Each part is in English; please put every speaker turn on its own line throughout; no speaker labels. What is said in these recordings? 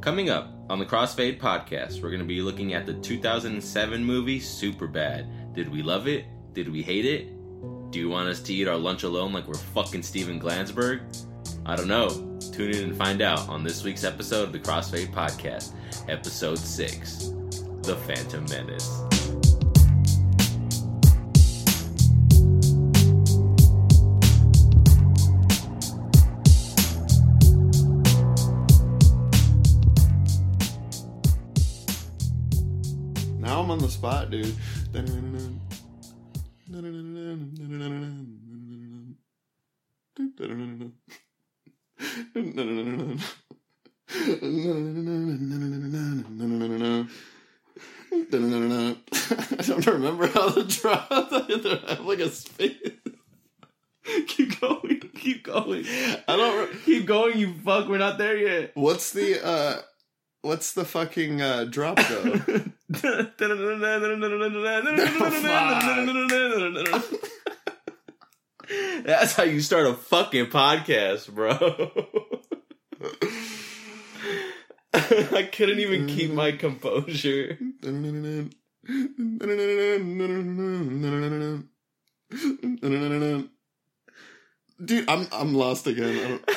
Coming up on the Crossfade podcast, we're going to be looking at the 2007 movie Superbad. Did we love it? Did we hate it? Do you want us to eat our lunch alone like we're fucking Steven Glansberg? I don't know. Tune in and find out on this week's episode of the Crossfade podcast, episode 6 The Phantom Menace.
Spot, dude. I don't remember how the drop. I have like a space.
keep going, keep going.
I don't. Re-
Keep going, you fuck. We're not there yet.
what's the uh? What's the fucking uh, drop though?
That's how you start a fucking podcast, bro. I couldn't even keep my composure.
Dude, I'm I'm lost again.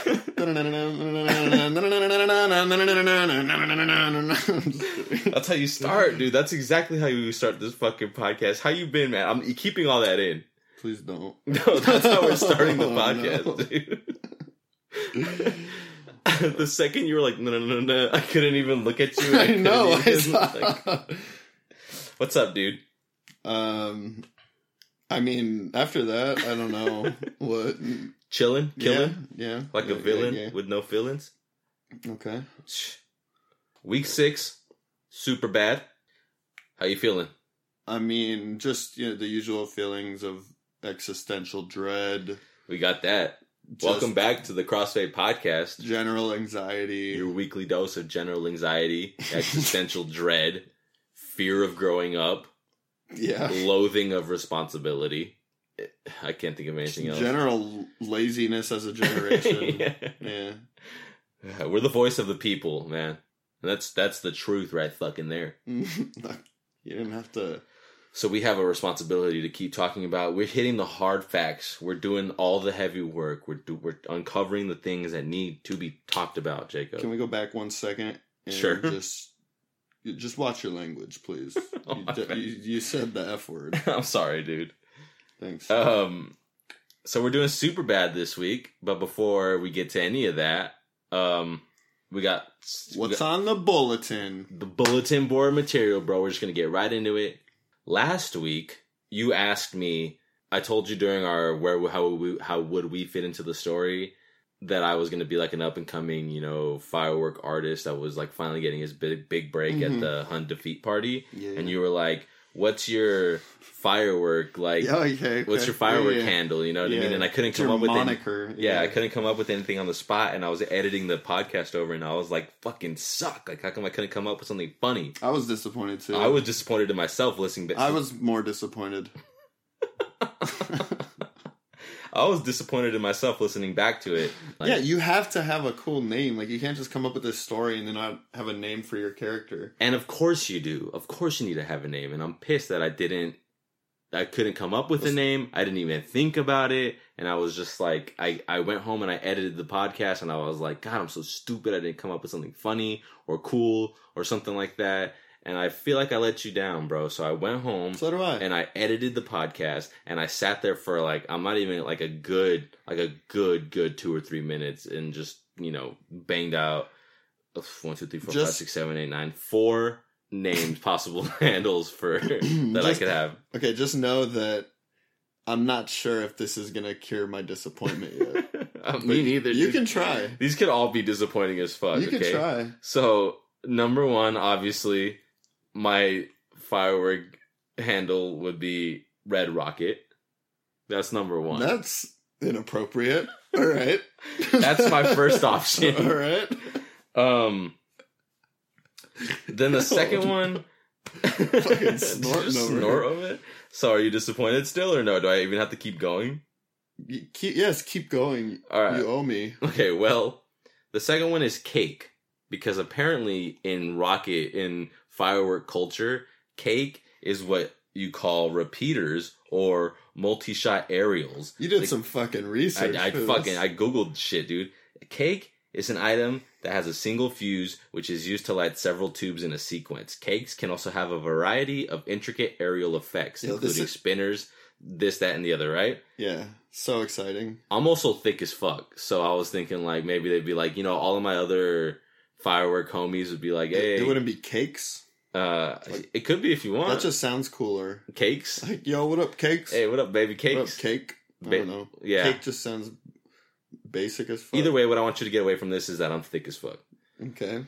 That's how you start, dude. That's exactly how you start this fucking podcast. How you been, man? I'm keeping all that in.
Please don't.
No, that's how we're starting the
Oh,
podcast,
no.
dude. the second you were like, no, no, no, no, I couldn't even look at you.
I know.
Even,
saw.
like, What's up, dude?
Um, I mean, after that, I don't know what.
Chilling, killing,
Yeah, yeah.
like a villain
yeah,
with no feelings.
Okay.
Week six, super bad. How you feeling?
I mean, just you know the usual feelings of existential dread.
We got that.
just
Welcome back to the Crossfade Podcast.
General anxiety.
Your weekly dose of general anxiety, existential dread, fear of growing up,
yeah.
loathing of responsibility. I can't think of anything else.
General laziness as a generation.
yeah.
yeah.
Yeah, We're the voice of the people, man. And that's that's the truth right fucking there.
you didn't have to.
So we have a responsibility to keep talking about. We're hitting the hard facts. We're doing all the heavy work. We're do, we're uncovering the things that need to be talked about, Jacob.
Can we go back one second? And
Sure.
Just, just watch your language, please.
Oh,
you, d- you, you said the f word.
I'm sorry, dude.
Thanks.
Um, so we're doing super bad this week, but before we get to any of that, um, we got we
What's
got
on the bulletin?
the bulletin board material, bro. We're just gonna get right into it. Last week, you asked me. I told you during our where how we how would we fit into the story that I was gonna be like an up and coming you know firework artist that was like finally getting his big big break
Mhm.
at the Hun defeat party,
Yeah.
and you were like, "What's your firework like?"
Okay, okay.
What's your firework
Yeah,
handle? You know what I mean? And I couldn't come up with any,
moniker.
yeah, I couldn't come up with anything on the spot, and I was editing the podcast over, and I was like, "Fucking suck!" Like, how come I couldn't come up with something funny?
I was disappointed too.
I was disappointed in myself listening. But
I was more disappointed.
I was disappointed in myself listening back to it. Like,
yeah, you have to have a cool name. Like you can't just come up with this story and then not have a name for your character.
and of course you do. Of course you need to have a name, and I'm pissed that I didn't. I couldn't come up with a name. I didn't even think about it, and I was just like, I I went home and I edited the podcast, and I was like, God, I'm so stupid. I didn't come up with something funny or cool or something like that, and I feel like I let you down, bro. So I went home.
So do I.
and I edited the podcast and I sat there for like I'm not even like a good like a good good two or three minutes and just you know banged out ugh, one two three four five
Just-
six seven eight nine four names possible handles for that I could have.
okay, just know that I'm not sure if this is gonna cure my disappointment yet.
Uh, Me neither.
You
dude.
can try.
These could all be disappointing as fuck.
you can
okay?
try.
So number one, obviously, my firework handle would be Red Rocket. That's number one.
That's inappropriate. All right.
That's my first option.
All right.
Um. Then the second one,
Fucking over
snort of it. So, are you disappointed still, or no? Do I even have to keep going?
Keep, yes, keep going.
All right.
You owe me.
Okay. Well, the second one is cake because apparently in rocket in firework culture, cake is what you call repeaters or multi-shot aerials.
You did
Like,
some fucking research.
I, I fucking I googled shit, dude. Cake is an item that has a single fuse, which is used to light several tubes in a sequence. Cakes can also have a variety of intricate aerial effects,
this
including
is-
spinners, this, that, and the other. Right?
Yeah, so exciting.
I'm also thick as fuck, so I was thinking like maybe they'd be like, you know, all of my other firework homies would be like, hey,
It, wouldn't be cakes.
uh,
like-
it could be if you want.
That just sounds cooler.
cakes.
Like, yo, what up, cakes?
Hey, what up, baby?
what
Cakes.
up, cake? I don't know.
Yeah.
Cake just sounds basic as fuck.
Either way, what I want you to get away from this is that I'm thick as fuck.
Okay.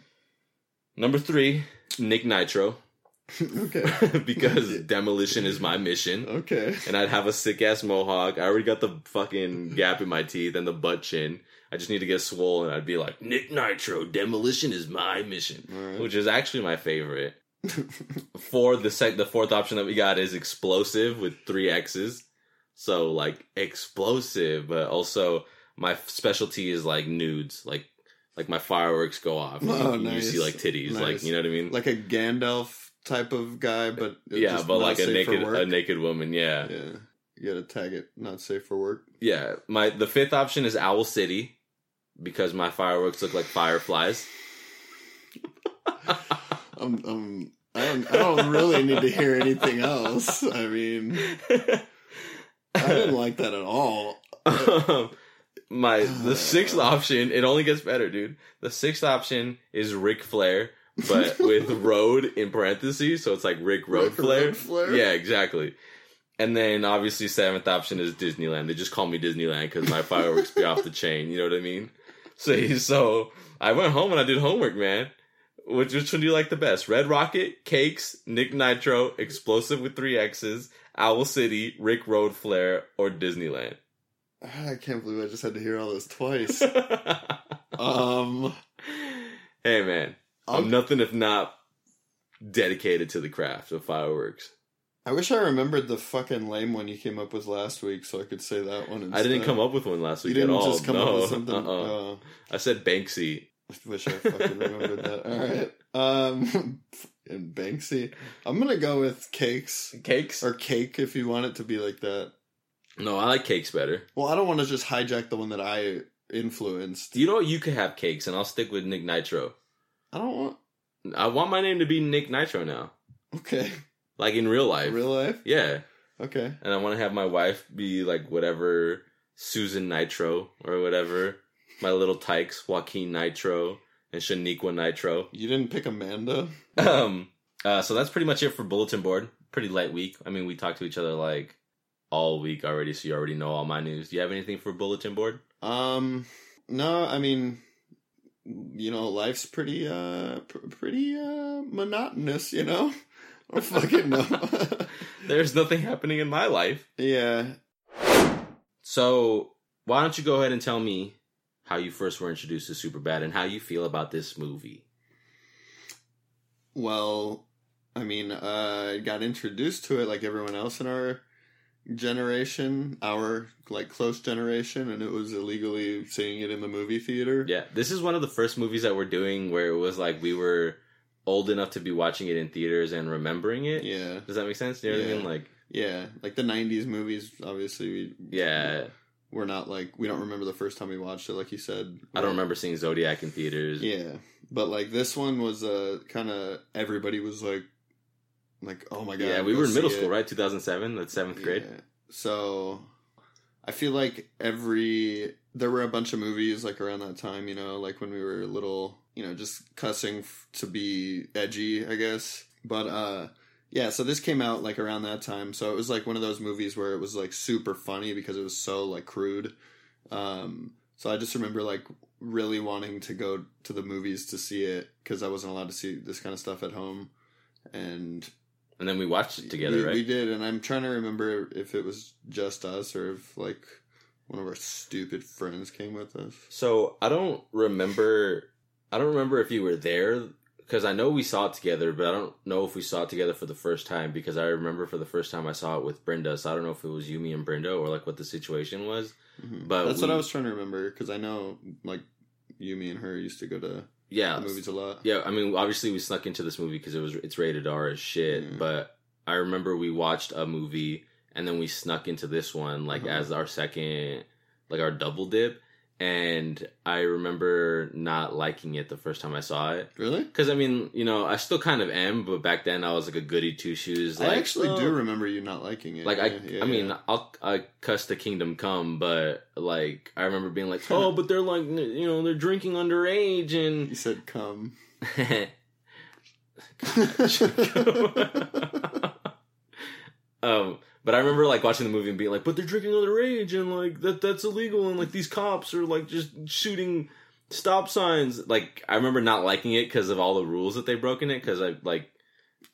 Number three, Nick Nitro.
okay.
because demolition is my mission.
Okay.
And I'd have a sick ass mohawk. I already got the fucking gap in my teeth and the butt chin. I just need to get swollen. I'd be like, Nick Nitro, demolition is my mission.
Alright.
Which is actually my favorite. For the sec the fourth option that we got is explosive with three X's. So like explosive, but also my specialty is like nudes. Like like my fireworks go off. and
Oh,
you, you see like titties. Like you know what I mean?
like a Gandalf type of guy, but
yeah,
just
but like a naked a naked woman, yeah.
Yeah. You gotta tag it. Not safe for work.
Yeah. My the fifth option is Owl City because my fireworks look like fireflies.
I'm. I'm I don't. I don't really need to hear anything else. I mean, I didn't like that at all.
my the sixth option, it only gets better, dude. The sixth option is Ric Flair, but with road in parentheses, so it's like Rick Road
Rick
Flair.
Road Flair?
Yeah, exactly. And then obviously seventh option is Disneyland. They just call me Disneyland because my fireworks be off the chain. You know what I mean? So so I went home and I did homework, man. Which which one do you like the best? Red Rocket, Cakes, Nick Nitro, Explosive with three X's, Owl City, Rick Road Flair, or Disneyland?
I can't believe I just had to hear all this twice. Um,
hey man, I'm
I'm,
nothing if not dedicated to the craft of fireworks.
I wish I remembered the fucking lame one you came up with last week, so I could say that one. Instead.
I didn't come up with one last week You
didn't
at all.
just come
no.
up with something.
Uh-uh.
Uh,
I said Banksy.
I wish I fucking remembered that. All right. Um, and Banksy. I'm gonna go with cakes
Cakes?
or cake if you want it to be like that.
no, I like cakes better.
Well, I don't want to just hijack the one that I influenced.
You know what? You could have cakes, and I'll stick with Nick Nitro.
I don't want.
I want my name to be Nick Nitro now,
Okay.
Like in real life.
Real life.
Yeah,
Okay.
and I want to have my wife be like whatever Susan Nitro or whatever. My little tykes, Joaquin Nitro and Shaniqua Nitro.
You didn't pick Amanda.
Um, uh, so that's pretty much it for bulletin board. Pretty light week. I mean, we talked to each other like all week already, so you already know all my news. Do you have anything for bulletin board?
Um. No, I mean, you know, life's pretty uh pr- pretty uh monotonous. You know. I fucking know.
There's nothing happening in my life.
yeah.
So why don't you go ahead and tell me how you first were introduced to Superbad and how you feel about this movie?
Well, I mean, uh, I got introduced to it like everyone else in our generation, our like close generation, and it was illegally seeing it in the movie theater.
Yeah, this is one of the first movies that we're doing where it was like we were old enough to be watching it in theaters and remembering it.
Yeah,
Does that make sense? You know what I
Yeah.
mean? Like,
yeah, like the '90s movies. Obviously, we
yeah,
we're not like we don't remember the first time we watched it. Like you said,
I don't remember seeing Zodiac in theaters.
Yeah, but like this one was uh, kind of everybody was like, like oh my god.
Yeah, we were in middle school,
it.
right? 2007, that's seventh grade.
Yeah. So I feel like every there were a bunch of movies like around that time, you know, like when we were little, you know, just cussing f- to be edgy, I guess. But uh yeah, so this came out like around that time. So it was like one of those movies where it was like super funny because it was so like crude. Um so I just remember like really wanting to go to the movies to see it cuz I wasn't allowed to see this kind of stuff at home. And
And then we watched it together,
we,
right?
We did, and I'm trying to remember if it was just us or if like one of our stupid friends came with us.
So I don't remember. I don't remember if you were there because I know we saw it together, but I don't know if we saw it together for the first time because I remember for the first time I saw it with Brenda. So I don't know if it was you, me, and Brenda or like what the situation was.
Mhm.
But
that's what I was trying to remember because I know like you, me, and her used to go to
yeah,
the movies a lot.
Yeah, I mean, obviously we snuck into this movie because it was it's rated R as shit.
Yeah.
But I remember we watched a movie and then we snuck into this one like
Uh-huh.
as our second, like our double dip. And I remember not liking it the first time I saw it.
Really?
Because I mean, you know, I still kind of am, but back then I was like a goody two shoes. Like,
I actually
oh,
do remember you not liking it.
Like I,
Yeah, yeah,
I mean,
yeah.
I'll I cuss the kingdom come, but like I remember being like, oh, but they're like, you know, they're drinking underage and
you said come.
um, but I remember like watching the movie and being like, but they're drinking underage and like that that's illegal and like these cops are like just shooting stop signs. Like I remember not liking it because of all the rules that they broke in it. Because I like,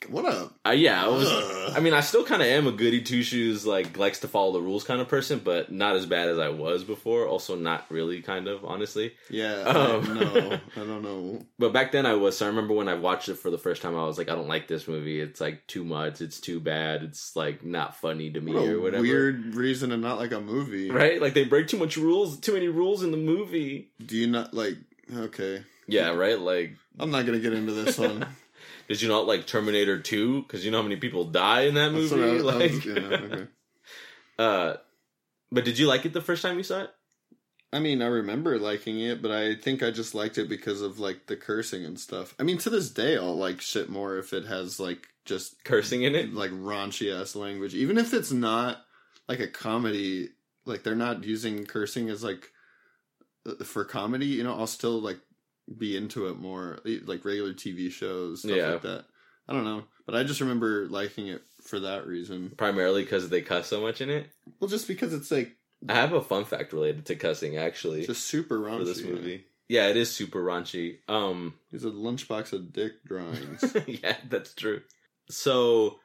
What up?
I, yeah, I was.
Ugh.
I mean, I still kind of am a goody two shoes, like likes to follow the rules kind of person, but not as bad as I was before. Also, not really, kind of honestly.
Yeah.
Um.
no, I don't know.
But back then I was. So I remember when I watched it for the first time, I was like, I don't like this movie. It's like too much. It's too bad. It's like not funny to me
What
or whatever.
weird reason to not like a movie.
right? Like they break too much rules, too many rules in the movie.
Do you not like? Okay,
Yeah, right. Like,
I'm not gonna get into this one.
did you not like Terminator Two? Because you know how many people die in that movie.
I
like,
was- yeah, okay.
uh, but did you like it the first time you saw it?
I mean, I remember liking it, but I think I just liked it because of like the cursing and stuff. I mean, to this day, I'll like shit more if it has like just
Cursing in it.
like raunchy ass language, even if it's not like a comedy. Like they're not using cursing as like uh, for comedy. You know, I'll still like be into it more, like regular TV shows, stuff
Yeah.
like that. I don't know, but I just remember liking it for that reason.
Primarily because they cuss so much in it.
Well, just because it's like
I have a fun fact related to cussing actually
just super raunchy.
for this movie. Yeah, it is super raunchy. Um,
He's a lunchbox of dick drawings.
yeah, that's true. So,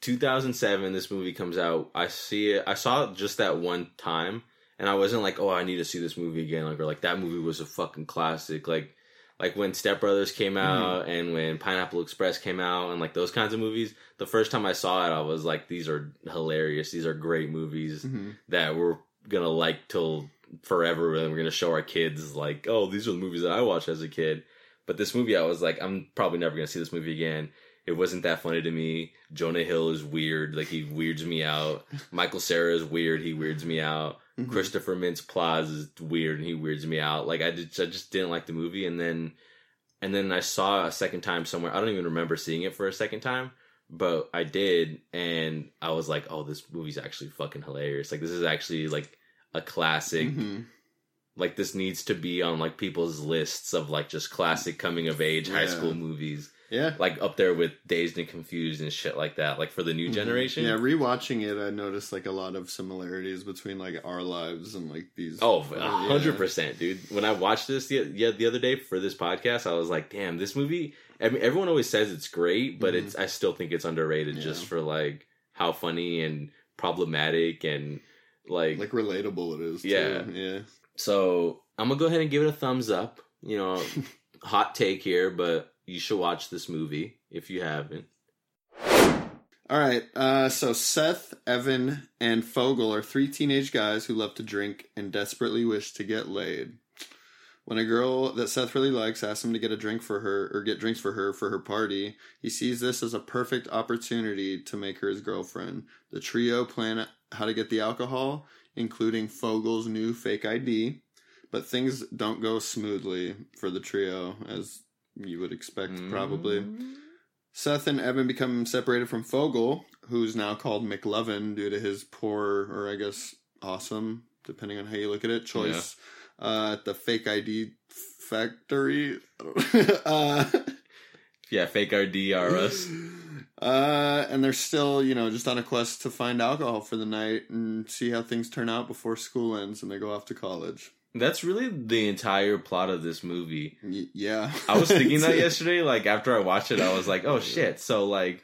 2007, this movie comes out. I see it. I saw it just that one time, and I wasn't like, "Oh, I need to see this movie again." Like, or like that movie was a fucking classic. Like, like when Step Brothers came out, and when Pineapple Express came out, and like those kinds of movies. The first time I saw it, I was like, "These are hilarious. These are great movies
Mhm.
that we're gonna like till forever, and we're gonna show our kids like, oh, these are the movies that I watched as a kid." But this movie, I was like, I'm probably never gonna see this movie again. It wasn't that funny to me. Jonah Hill is weird, like he weirds me out. Michael Cera is weird, he weirds me out.
Mhm.
Christopher Mintz Plasse is weird and he weirds me out. Like I just, I just didn't like the movie, and then, and then I saw a second time somewhere. I don't even remember seeing it for a second time, but I did, and I was like, oh, this movie's actually fucking hilarious. Like this is actually like a classic
Mhm.
like this needs to be on like people's lists of like just classic coming of age high school movies
Yeah.
like up there with dazed and confused and shit like that like for the new
Mhm.
generation
Yeah, rewatching it, I noticed like a lot of similarities between like our lives and like these.
oh
yeah.
hundred percent dude when i watched this the, yeah, the other day for this podcast i was like damn this movie i mean everyone always says it's great but
Mhm.
it's i still think it's underrated
Yeah.
just for like how funny and problematic and like,
Like relatable it is. Too.
Yeah.
Yeah.
so i'm gonna go ahead and give it a thumbs up you know hot take here but you should watch this movie if you haven't
All right. Uh, so Seth, Evan, and Fogel are three teenage guys who love to drink and desperately wish to get laid. When a girl that Seth really likes asks him to get a drink for her or get drinks for her for her party, he sees this as a perfect opportunity to make her his girlfriend. The trio plan how to get the alcohol, including Fogel's new fake ID, but things don't go smoothly for the trio as you would expect probably.
Mm.
Seth and Evan become separated from Fogel, who's now called McLovin due to his poor, or I guess awesome, depending on how you look at it, choice uh, at the fake ID factory. uh,
Yeah, fake RD are us.
uh, and they're still, you know, just on a quest to find alcohol for the night and see how things turn out before school ends and they go off to college.
That's really the entire plot of this movie.
Y- yeah.
I was thinking that yesterday, like after I watched it, I was like, oh shit. So like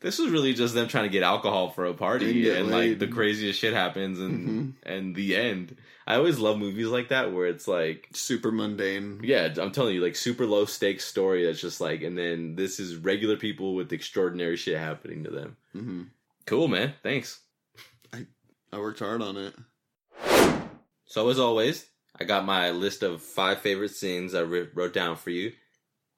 this was really just them trying to get alcohol for a party
get
and, like the craziest shit happens and
Mhm.
and the end. I always love movies like that where it's like
Super mundane.
yeah, I'm telling you, like super low stakes story that's just like and then this is regular people with extraordinary shit happening to them.
hmm
Cool, man. Thanks.
I, I worked hard on it.
So as always, I got my list of five favorite scenes I wrote down for you,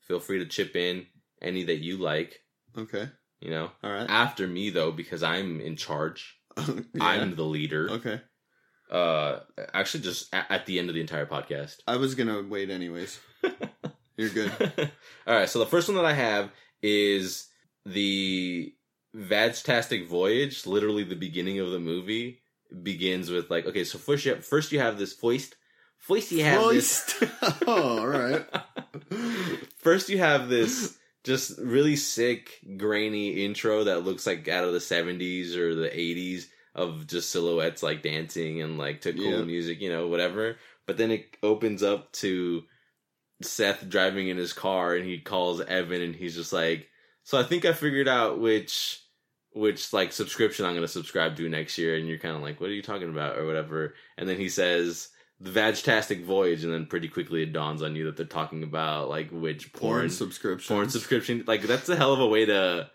Feel free to chip in any that you like.
Okay.
You know,
All right.
after me though, because I'm in charge.
Yeah.
I'm the leader.
Okay.
Uh, actually, just a- at the end of the entire podcast.
I was gonna wait anyways. You're good.
All right, so the first one that I have is the Vagtastic Voyage. Literally, the beginning of the movie begins with like, okay, so first you have, first you have this foist. First you have this.
Oh, all right.
First you have this just really sick, grainy intro that looks like out of the seventies or the eighties of just silhouettes like dancing and like to cool
Yeah.
music, you know, whatever. But then it opens up to Seth driving in his car and he calls Evan and he's just like, So I think I figured out which which like subscription I'm gonna subscribe to next year and you're kinda like, What are you talking about? or whatever. And then he says the Vagtastic Voyage, and then pretty quickly it dawns on you that they're talking about like which
Porn,
porn
subscription.
porn subscription. Like that's a hell of a way to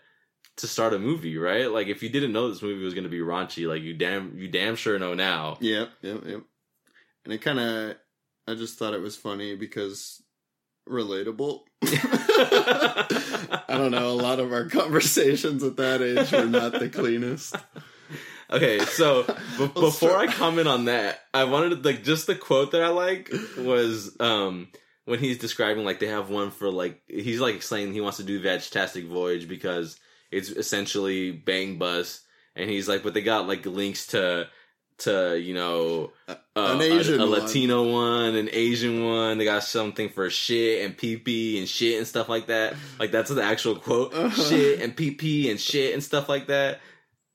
to start a movie, right? Like if you didn't know this movie was going to be raunchy, like you damn you damn sure know now.
Yep, yep, yep. And it kind of, I just thought it was funny because relatable. I don't know. A lot of our conversations at that age were not the cleanest.
Okay, so b- before I comment on that, I wanted to like just the quote that I like was um when he's describing like they have one for like he's like saying he wants to do Vagtastic Voyage because it's essentially Bang Bus, and he's like, but they got like links to to you know uh,
An
a-
Asian
a,
one.
Latino one, an Asian one. They got something for shit and pee pee and shit and stuff like that. Like that's the actual quote:
Uh-huh.
shit and pee pee and shit and stuff like that.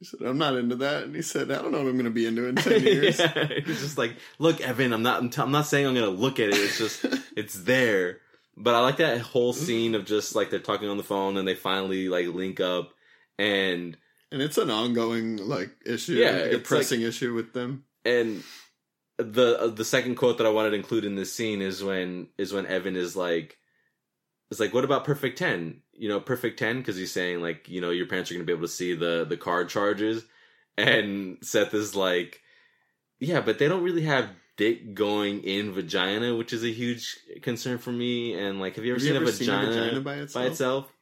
He said, I'm not into that. And he said, I don't know what I'm going to be into in 10 years.
yeah, he's just like, look, Evan, I'm not, I'm, t- I'm not saying I'm gonna look at it. It's just, it's there. But I like that whole scene of just like they're talking on the phone and they finally like link up and
and it's an ongoing, like, issue.
Yeah,
like, a pressing issue with them.
and the uh, the second quote that I wanted to include in this scene is when is when Evan is like, it's like, what about Perfect Ten? You know, Perfect Ten because he's saying like, you know, your parents are gonna be able to see the the card charges, and Seth is like, yeah, but they don't really have dick going in vagina, which is a huge concern for me. And like, have you ever,
Have you
seen,
ever
a
seen
vagina
a vagina by itself?
by itself?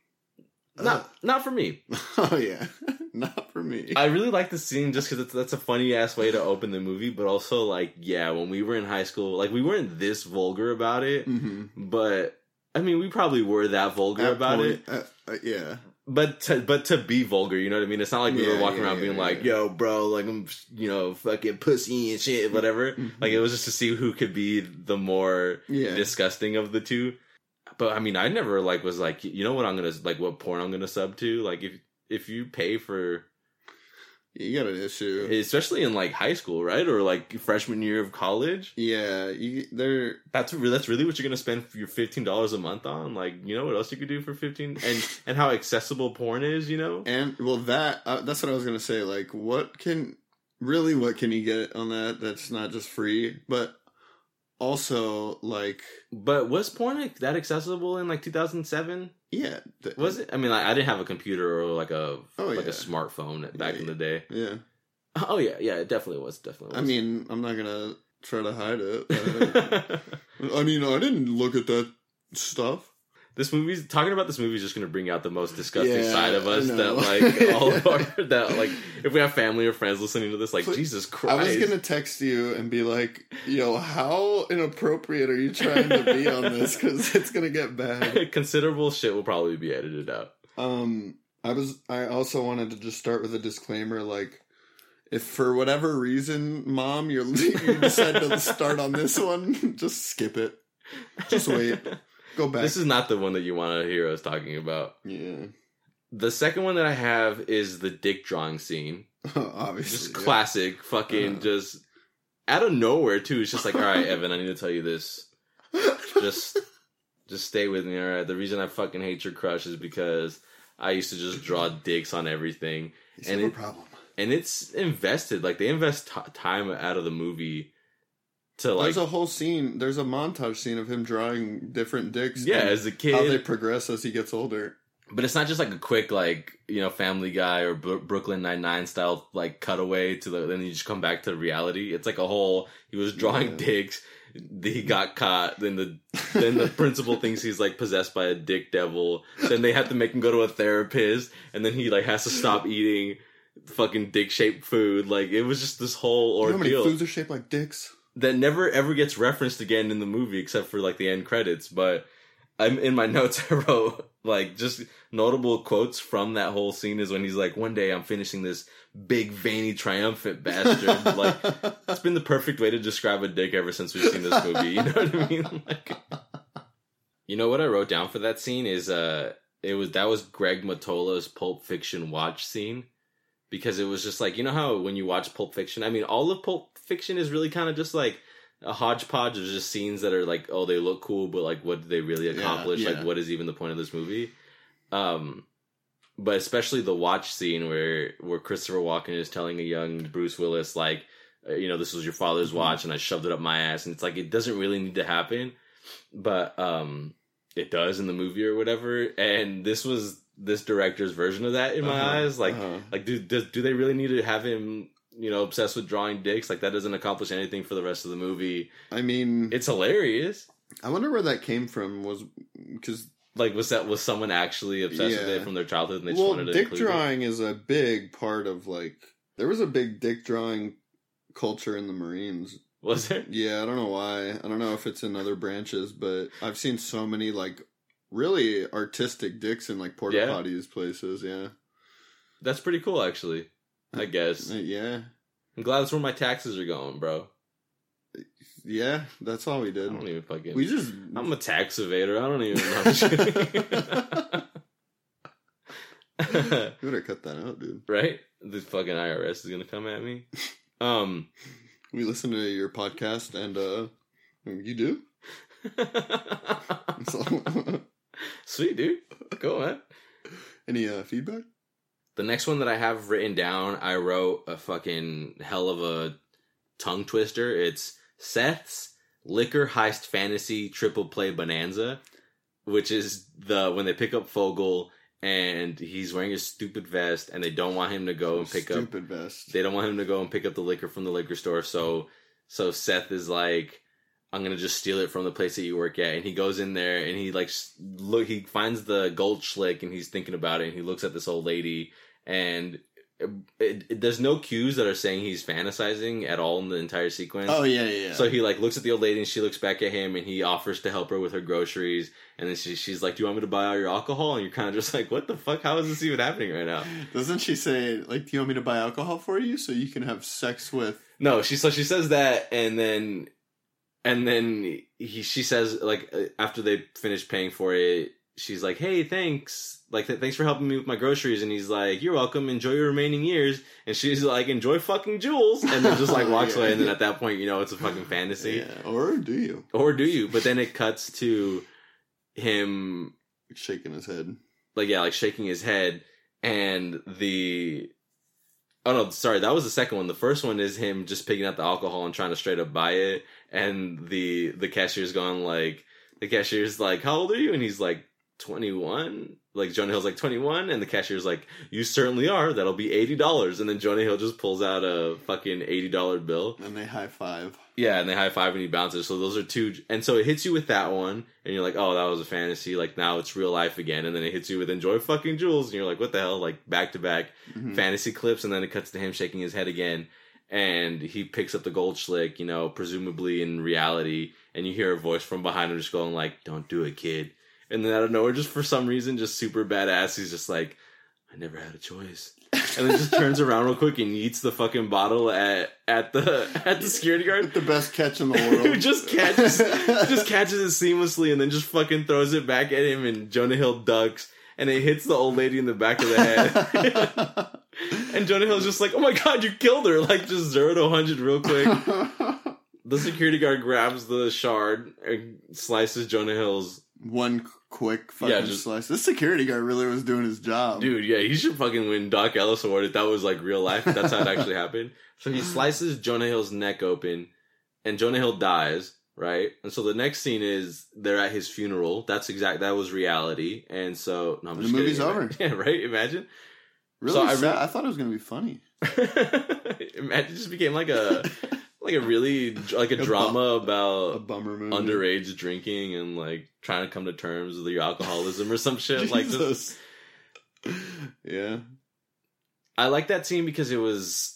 Not not for me.
oh, yeah. not for me.
I really like the scene just because that's a funny ass way to open the movie, but also like, yeah, when we were in high school, like we weren't this vulgar about it,
hmm
but I mean, we probably were that vulgar
At
about
point-
it.
uh, uh, yeah.
But to, but to be vulgar, you know what I mean? It's not like we were walking
yeah,
around
yeah,
being
yeah.
like, "Yo, bro, like I'm, you know, fucking pussy and shit, whatever."
Mhm.
Like it was just to see who could be the more
Yeah.
disgusting of the two. But I mean, I never like was like, you know what I'm gonna like, what porn I'm gonna sub to? Like if if you pay for
you got an issue.
especially in like high school, right, or like freshman year of college.
yeah. You, they're
That's that's really what you're gonna spend your fifteen dollars a month on. Like, you know what else you could do for fifteen, and and how accessible porn is. You know,
And well, that uh, that's what I was gonna say. Like, what can really what can you get on that? That's not just free, but also like,
but was porn that accessible in like 2007?
Yeah, th-
Was it? I mean, like, I didn't have a computer or like a
Oh,
like
yeah.
a smartphone back
Yeah,
in the day.
Yeah,
Oh yeah, yeah, it definitely was. Definitely.
I mean, I'm not gonna try to hide it. Uh, I mean, I didn't look at that stuff.
This movie's talking about this movie is just going to bring out the most disgusting
Yeah,
side of us that like all of our that like if we have family or friends listening to this like Jesus
I
Christ
was gonna text you and be like, "Yo, how inappropriate are you trying to be on this? Because it's gonna get bad."
considerable shit will probably be edited out
Um, I was. I also wanted to just start with a disclaimer, like, if for whatever reason, mom, you're you decide to start on this one, just skip it. Just wait. Go back.
this is not the one that you want to hear us talking about
yeah,
the second one that I have is the dick drawing scene
obviously.
just
yeah.
classic fucking
Uh-huh.
just out of nowhere too it's just like all right Evan I need to tell you this just just stay with me all right the reason I fucking hate your crush is because I used to just draw dicks on everything
He's
and
no
it-
problem.
and it's invested like they invest t- time out of the movie to like
there's a whole scene. There's a montage scene of him drawing different dicks.
yeah as a kid,
how they progress as he gets older.
but it's not just like a quick like you know family guy or Bro- brooklyn 99 style like cutaway to the then you just come back to reality it's like a whole he was drawing
Yeah.
dicks he got caught. Then the then the principal thinks he's like possessed by a dick devil. Then they have to make him go to a therapist, and then he like has to stop eating fucking dick shaped food. Like it was just this whole
You know how many foods are shaped like dicks?
That never ever gets referenced again in the movie except for like the end credits. But I'm in my notes I wrote like just notable quotes from that whole scene is when he's like, "One day I'm finishing this big veiny triumphant bastard." like it's been the perfect way to describe a dick ever since we've seen this movie. You know what I mean? Like, you know what I wrote down for that scene is uh, it was that was Greg Mottola's Pulp Fiction watch scene because it was just like you know how when you watch Pulp Fiction, I mean, all of Pulp Fiction is really kind of just like a hodgepodge of just scenes that are like, oh, they look cool, but like, what did they really accomplish?
yeah.
Like, what is even the point of this movie? Um, but especially the watch scene where where Christopher Walken is telling a young Bruce Willis like, uh, you know, this was your father's
Mhm.
watch, and I shoved it up my ass, and it's like it doesn't really need to happen, but um, it does in the movie or whatever. And this was this director's version of that in my
Uh-huh,
eyes, like.
uh-huh.
Like, do does, do they really need to have him, you know, obsessed with drawing dicks? Like, that doesn't accomplish anything for the rest of the movie.
I mean,
It's hilarious.
I wonder where that came from. Was because
Like, was that was someone actually obsessed with it from their childhood and they just
well,
wanted to
dick drawing is a big part of like there was a big dick drawing culture in the Marines.
Was there?
Yeah, I don't know why. I don't know if it's in other branches, but I've seen so many like really artistic dicks in like porta
Yeah.
potties places. Yeah,
That's pretty cool, actually. I guess.
Yeah,
I'm glad that's where my taxes are going, bro.
yeah. That's all we did.
I don't even fucking.
We just
I'm a tax evader. I don't even know. I'm just kidding.
we better cut that out, dude.
right? The fucking IRS is gonna come at me. Um.
We listen to your podcast, and uh you do.
Sweet, dude. Go man.
any uh, feedback?
The next one that I have written down, I wrote a fucking hell of a tongue twister. It's Seth's Liquor Heist Fantasy Triple Play Bonanza, which is the when they pick up Fogel and he's wearing his stupid vest and they don't want him to go and pick up
Stupid vest.
they don't want him to go and pick up the liquor from the liquor store. So so Seth is like, I'm gonna just steal it from the place that you work at. And he goes in there and he like look. He finds the gold slick and he's thinking about it. And he looks at this old lady and. It, it, there's no cues that are saying he's fantasizing at all in the entire sequence.
Oh yeah, yeah. yeah.
So he like looks at the old lady and she looks back at him and he offers to help her with her groceries and then she, she's like, "Do you want me to buy all your alcohol?" And you're kind of just like, "What the fuck? How is this even happening right now?"
Doesn't she say like, "Do you want me to buy alcohol for you so you can have sex with?"
No, she so she says that, and then and then he she says like uh, after they finish paying for it, she's like, "Hey, thanks." Like th- thanks for helping me with my groceries, and he's like, "You're welcome. Enjoy your remaining years." And she's like, "Enjoy fucking Jules and then just like walks
Yeah.
away. And then at that point, you know, it's a fucking fantasy,
Yeah. Or do you?
or do you? But then it cuts to him
Shaking his head.
like yeah, like shaking his head, and the oh no, sorry, that was the second one. The first one is him just picking up the alcohol and trying to straight up buy it, and the the cashier's gone like the cashier's like, "How old are you?" And he's like, 21 like jonah hill's like 21 and the cashier's like you certainly are that'll be $80 and then jonah hill just pulls out a fucking $80 bill
And they high five.
yeah, and they high five and he bounces. So those are two, and so it hits you with that one, and you're like, oh, that was a fantasy. Like now it's real life again, and then it hits you with enjoy fucking Jules, and you're like, what the hell? Like back to back
Mhm.
fantasy clips, and then it cuts to him shaking his head again, and he picks up the gold schlick, you know, presumably in reality, and you hear a voice from behind him just going like, don't do it, kid. And then out of nowhere, just for some reason, just super badass, he's just like, I never had a choice and then just turns around real quick and eats the fucking bottle at at the at the security guard
the best catch in the world.
who just catches just catches it seamlessly and then just fucking throws it back at him and Jonah Hill ducks and it hits the old lady in the back of the head. and Jonah Hill's just like, "Oh my god, you killed her!" Like just zero to hundred real quick. The security guard grabs the shard and slices Jonah Hill's
One quick fucking
Yeah, just-
slice. This security guard really was doing his job.
Dude, yeah, he should fucking win Doc Ellis Award if that was like real life. If that's how it actually happened. So he slices Jonah Hill's neck open, and Jonah Hill dies. Right, and so the next scene is they're at his funeral. That's exact. That was reality, and so no, I'm
The movie's
kidding.
over.
Yeah, right. Imagine.
Really
So I
sad.
re-
I thought it was gonna be funny.
Imagine it just became like a like a really like a,
A
drama
a
about
bummer movie.
underage drinking and like trying to come to terms with your alcoholism or some shit like this.
Yeah.
I like that scene because it was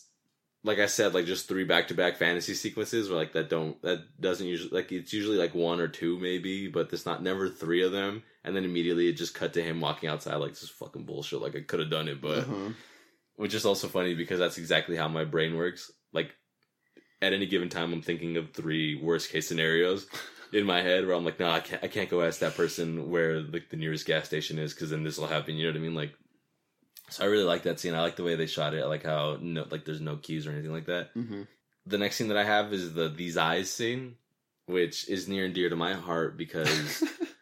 like I said, like just three back to back fantasy sequences where like that don't that doesn't usually like it's usually like one or two maybe, but it's not never three of them. And then immediately it just cut to him walking outside like this is fucking bullshit. Like I could have done it, but
Uh-huh.
which is also funny because that's exactly how my brain works. Like at any given time, I'm thinking of three worst case scenarios in my head where I'm like, no, I can't, I can't go ask that person where like the nearest gas station is because then this will happen. You know what I mean? Like, so I really like that scene. I like the way they shot it. I like how no, like there's no keys or anything like that.
hmm
The next scene that I have is the these eyes scene, which is near and dear to my heart because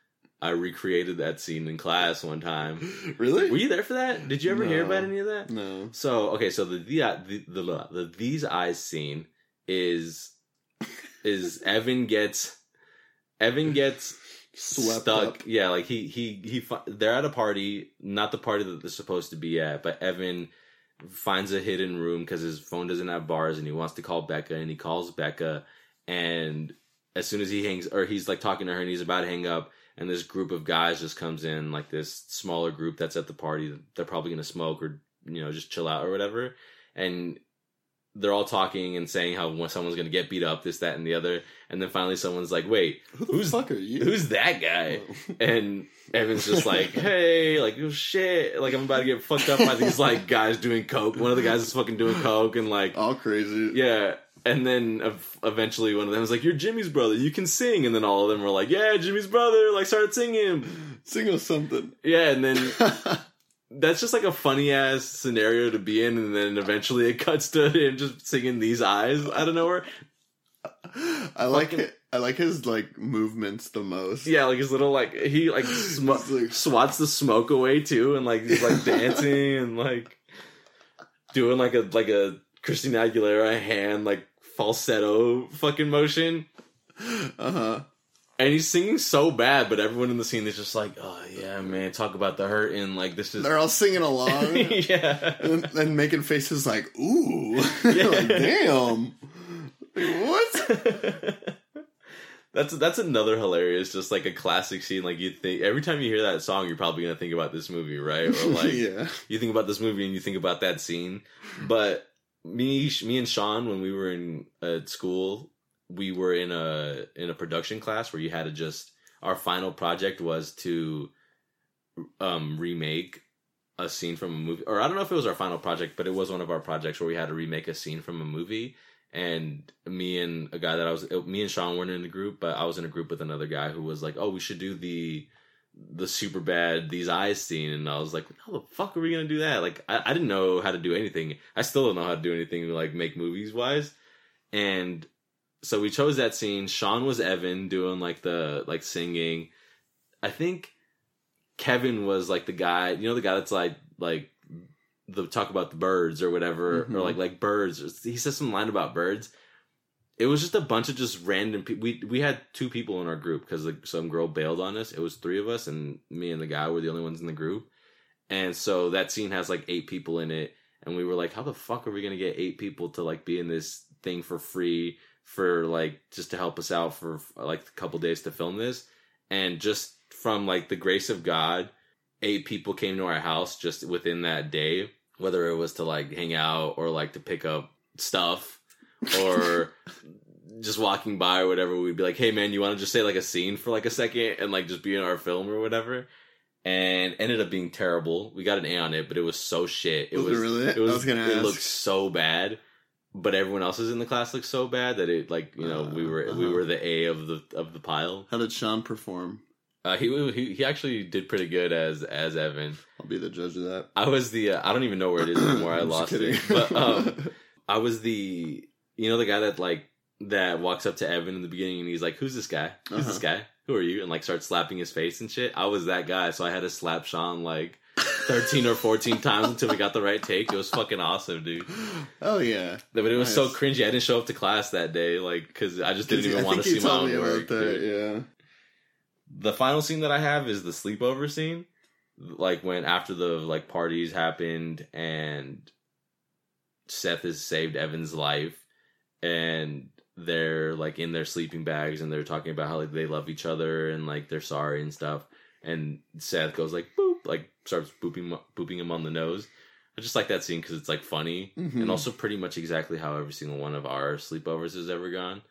I recreated that scene in class one time.
really?
Were you there for that? Did you ever hear about any of that?
no.
So okay, so the the the, the, the these eyes scene is is Evan gets Evan gets stuck.
up.
Yeah, like he he he. They're at a party, not the party that they're supposed to be at, but Evan finds a hidden room because his phone doesn't have bars, and he wants to call Becca, and he calls Becca, and as soon as he hangs, or he's like talking to her, and he's about to hang up, and this group of guys just comes in, like this smaller group that's at the party. They're probably gonna smoke or you know just chill out or whatever, and they're all talking and saying how someone's gonna get beat up, this, that, and the other, and then finally someone's like, "Wait,
Who the
Who's-
fuck are you?
who's that guy?" And Evan's just like, "Hey, like oh shit, like I'm about to get fucked up by these like guys doing coke. One of the guys is fucking doing coke, and like
all crazy.
yeah." And then eventually one of them was like, "You're Jimmy's brother. You can sing." And then all of them were like, "Yeah, Jimmy's brother." Like started singing.
Sing us something.
Yeah, and then that's just like a funny ass scenario to be in, and then eventually it cuts to him just singing these eyes out of nowhere.
I like
Fucking-
it. I like his like movements the most.
Yeah, like his little like he like sm-
like-
swats the smoke away too, and like he's like dancing and like doing like a like a Christina Aguilera hand like falsetto fucking motion,
Uh huh.
and he's singing so bad, but everyone in the scene is just like, oh yeah, man, talk about the hurt and like this is
They're all singing along
yeah.
and, and making faces like ooh,
Yeah.
like damn. Like, what?
that's that's another hilarious, just like a classic scene. Like you think every time you hear that song, you're probably gonna think about this movie, right? Or like
yeah.
you think about this movie and you think about that scene. But me, me and Sean, when we were in at school, we were in a in a production class where you had to just our final project was to um remake a scene from a movie or I don't know if it was our final project but it was one of our projects where we had to remake a scene from a movie. And me and a guy that I was me and Sean weren't in the group but I was in a group with another guy who was like oh we should do the the super bad these eyes scene and I was like how the fuck are we gonna do that? Like I, I didn't know how to do anything. I still don't know how to do anything like make movies wise. And so we chose that scene. Sean was Evan doing like the like singing. I think Kevin was like the guy you know the guy that's like like the talk about the birds or whatever
Mhm.
or like like birds. He says some line about birds it was just a bunch of just random people. We we had two people in our group because some girl bailed on us. It was three of us, and me and the guy were the only ones in the group. And so that scene has like eight people in it, and we were like, "How the fuck are we gonna get eight people to like be in this thing for free for like just to help us out for like a couple days to film this?" And just from like the grace of God, eight people came to our house just within that day, whether it was to like hang out or like to pick up stuff or just walking by or whatever, we'd be like, "Hey, man, you want to just say like a scene for like a second and like just be in our film or whatever." And ended up being terrible. We got an A on it, but it was so shit. It
Was it
was
really?
It was.
Was gonna
it
ask.
looked so bad, but everyone else's in the class looked so bad that it like you know we were we
Uh-huh.
were the A of the of the pile.
How did Sean perform?
Uh, he, he he actually did pretty good as as Evan.
I'll be the judge of that.
I was the uh, I don't even know where it is anymore. I lost it. But um, I was the you know the guy that like that walks up to Evan in the beginning and he's like, "Who's this guy? Who's this
Uh-huh.
guy? Who are you?" And like starts slapping his face and shit. I was that guy, so I had to slap Sean like thirteen or fourteen times until we got the right take. It was fucking awesome, dude.
oh yeah.
But it was so cringy. I didn't show up to class that day, like because I just didn't even want to see my own
about
work.
that. Yeah.
the final scene that I have is the sleepover scene. Like when after the like parties happened and Seth has saved Evan's life and they're like in their sleeping bags and they're talking about how like they love each other and like they're sorry and stuff. And Seth goes like boop, like starts booping booping him on the nose. I just like that scene because it's like funny
Mhm.
and also pretty much exactly how every single one of our sleepovers has ever gone.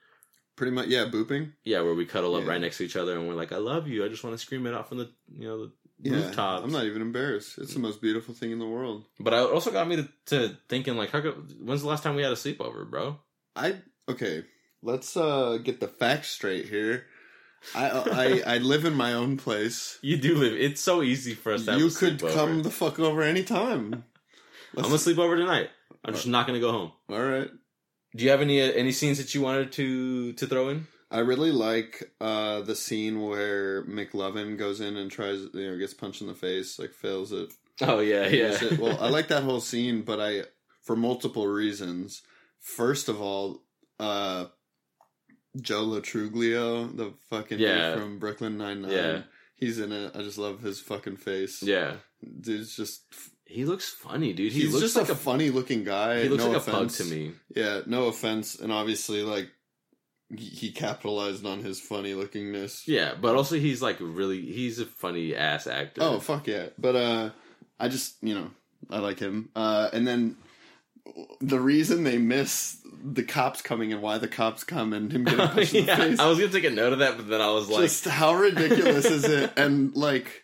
Pretty much, yeah. Booping.
Yeah, where we cuddle up
Yeah.
right next to each other and we're like, "I love you." I just want to scream it out from the you know the
Yeah,
rooftops.
I'm not even embarrassed. It's the most beautiful thing in the world.
But it also got me to, to thinking like, how go, when's the last time we had a sleepover, bro?
I okay. Let's uh get the facts straight here. I I I live in my own place.
You do live. It's so easy for us to have
You
a
could
sleepover.
come the fuck over anytime.
I'm gonna sleep over tonight. I'm just not gonna go home.
All right.
Do you have any uh, any scenes that you wanted to to throw in?
I really like uh the scene where McLovin goes in and tries, you know, gets punched in the face, like fails it.
Oh yeah, yeah.
Well, I like that whole scene, but I for multiple reasons. First of all, uh Joe Lo Truglio, the fucking
Yeah.
dude from Brooklyn Nine Nine.
Yeah.
He's in it. I just love his fucking face.
yeah.
Dude's just
He looks funny, dude. He
he's
looks
just
like
a,
a
funny looking guy.
he looks
no
like
offense.
a pug to me.
Yeah, no offense, and obviously like he- he capitalized on his funny lookingness.
Yeah, but also he's like really he's a funny ass actor.
Oh fuck yeah! But uh, I just you know I like him. Uh, and then the reason they miss the cops coming and why the cops come and him getting punched in the face.
I was gonna take a note of that, but then I was like,
just how ridiculous is it? And like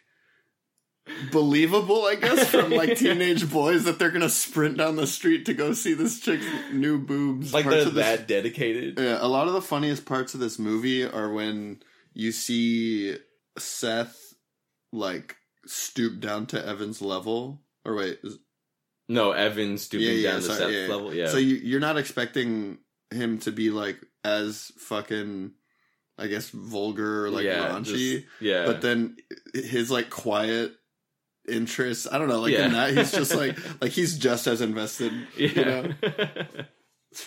believable, I guess, from like
Yeah.
teenage boys that they're gonna sprint down the street to go see this chick's new boobs.
like
Parts
they're
this-
that dedicated.
Yeah, a lot of the funniest parts of this movie are when you see Seth like stoop down to Evan's level. Or wait, is-
No, Evan stooping
yeah, yeah,
down to
sorry,
Seth's
yeah.
level. Yeah,
So you, you're not expecting him to be like as fucking, I guess, vulgar or like raunchy.
just- yeah,
But then his like quiet interest, I don't know, like in that he's just like like he's just as invested.
yeah.
You know.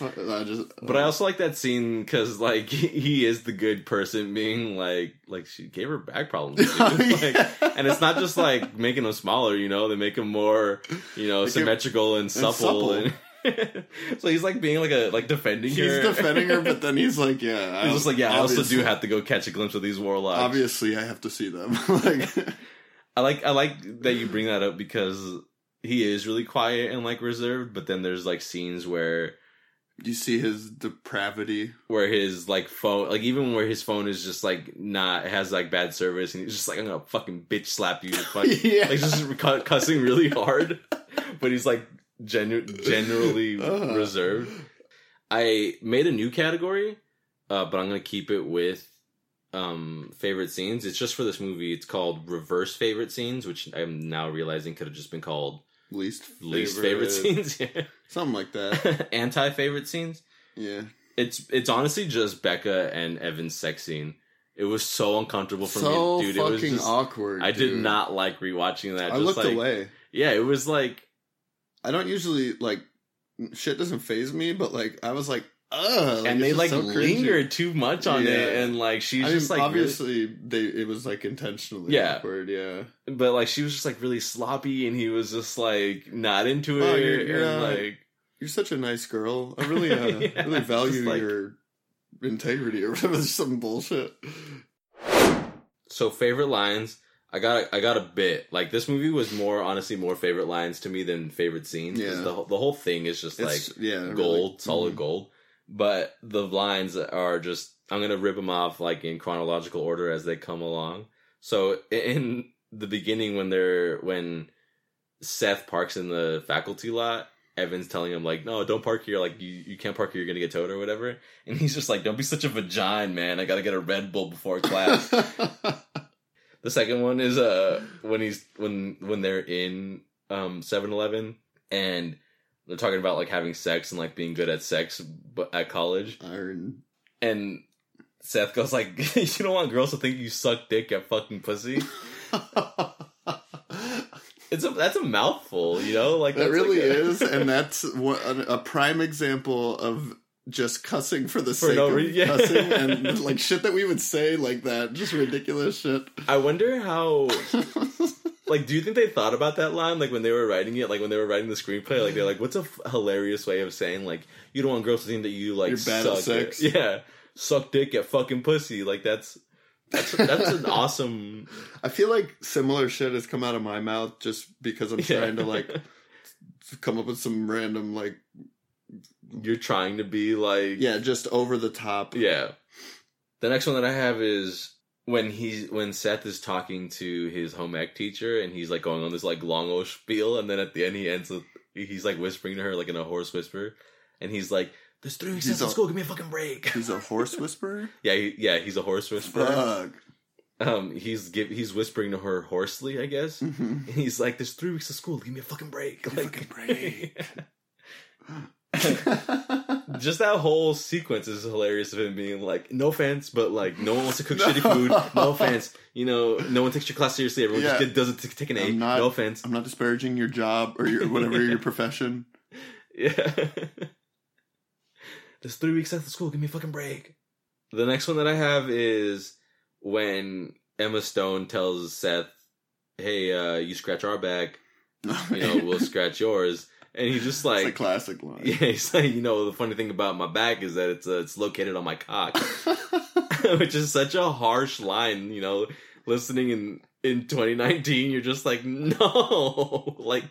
I just,
But I also like that scene because, like, he is the good person, being like, like she gave her back problems, like, and it's not just like making them smaller, you know. They make them more, you know, symmetrical and supple.
supple.
And so he's like being like a like defending
he's
her.
defending her, but then he's like, yeah,
he's just like, yeah, I also do have to go catch a glimpse of these warlocks.
Obviously, I have to see them. like,
I like I like that you bring that up because he is really quiet and like reserved, but then there's like scenes where
you see his depravity.
where his like phone like even where his phone is just like not has like bad service and he's just like I'm gonna fucking bitch slap you
Yeah.
like just cu- cussing really hard but he's like genu- generally
Uh-huh.
reserved I made a new category uh, but I'm gonna keep it with um favorite scenes it's just for this movie it's called reverse favorite scenes which I'm now realizing could have just been called
Least
least favorite scenes yeah.
something like that.
anti favorite scenes
Yeah,
it's it's honestly just Becca and Evan's sex scene. It was so uncomfortable for
so
me, dude. It was just,
awkward.
I did
dude.
not like rewatching that.
I
just
looked
like,
away.
Yeah, it was like
I don't usually like shit. Doesn't phase me, but like I was like, ugh.
and they like
so cringy.
lingered too much on it, and like she's
I mean,
just like really-
obviously they it was like intentionally
Yeah.
awkward. Yeah,
but like she was just like really sloppy, and he was just like not into
Oh,
it,
you're- you're,
and
uh,
like
you're such a nice girl. I really, uh,
Yeah,
really value
like-
your integrity or whatever. Some bullshit.
so favorite lines. I got a, I got a bit like this movie was more honestly more favorite lines to me than favorite scenes.
Yeah.
the whole- the whole thing is just like
It's yeah, really-
gold, solid
mhm.
gold. But the lines are just I'm gonna rip them off like in chronological order as they come along. So in the beginning, when they're when Seth parks in the faculty lot, Evan's telling him like, "No, don't park here. Like you, you can't park here. You're gonna get towed or whatever." And he's just like, "Don't be such a vagina, man. I gotta get a Red Bull before class." The second one is uh when he's when when they're in um 7-Eleven and they're talking about like having sex and like being good at sex but at college
Iron.
and Seth goes like you don't want girls to think you suck dick at fucking pussy. It's a that's a mouthful, you know? Like
that really
like a-
is, and that's what, a, a prime example of just cussing for the
For
sake
no
of cussing and like shit that we would say like that, just ridiculous shit.
I wonder how like, do you think they thought about that line? Like when they were writing it, like when they were writing the screenplay, like they're like, "What's a f- hilarious way of saying like you don't want girls to think that you like
You're bad at
suck
sex.
Yeah, suck dick at fucking pussy. Like that's that's that's an awesome.
I feel like similar shit has come out of my mouth just because I'm
Yeah.
trying to like come up with some random like
You're trying to be like
yeah, just over the top.
Yeah. The next one that I have is when he's when Seth is talking to his home ec teacher and he's like going on this like long old spiel and then at the end he ends with he's like whispering to her like in a hoarse whisper and he's like there's three weeks left in school give me a fucking break
He's a horse whisperer.
yeah he, yeah he's a horse whisperer
Fuck.
um he's give, he's whispering to her hoarsely I guess
Mhm.
and he's like there's three weeks of school give me a fucking break
Give me a
like
fucking break.
just that whole sequence is hilarious of him being like, no offense, but like no one wants to cook
No.
shitty food. No offense, you know, no one takes your class seriously. Everyone
Yeah.
just doesn't take an A.
Not-
no offense.
I'm not disparaging your job or your whatever your profession.
Yeah. There's three weeks after school. Give me a fucking break. The next one that I have is when Emma Stone tells Seth, "Hey, uh, you scratch our back, you know, we'll scratch yours." And he just
it's
like,
a classic line.
yeah, he's like, you know, the funny thing about my back is that it's uh, it's located on my cock. which is such a harsh line, you know, listening in in 2019, you're just like, no, like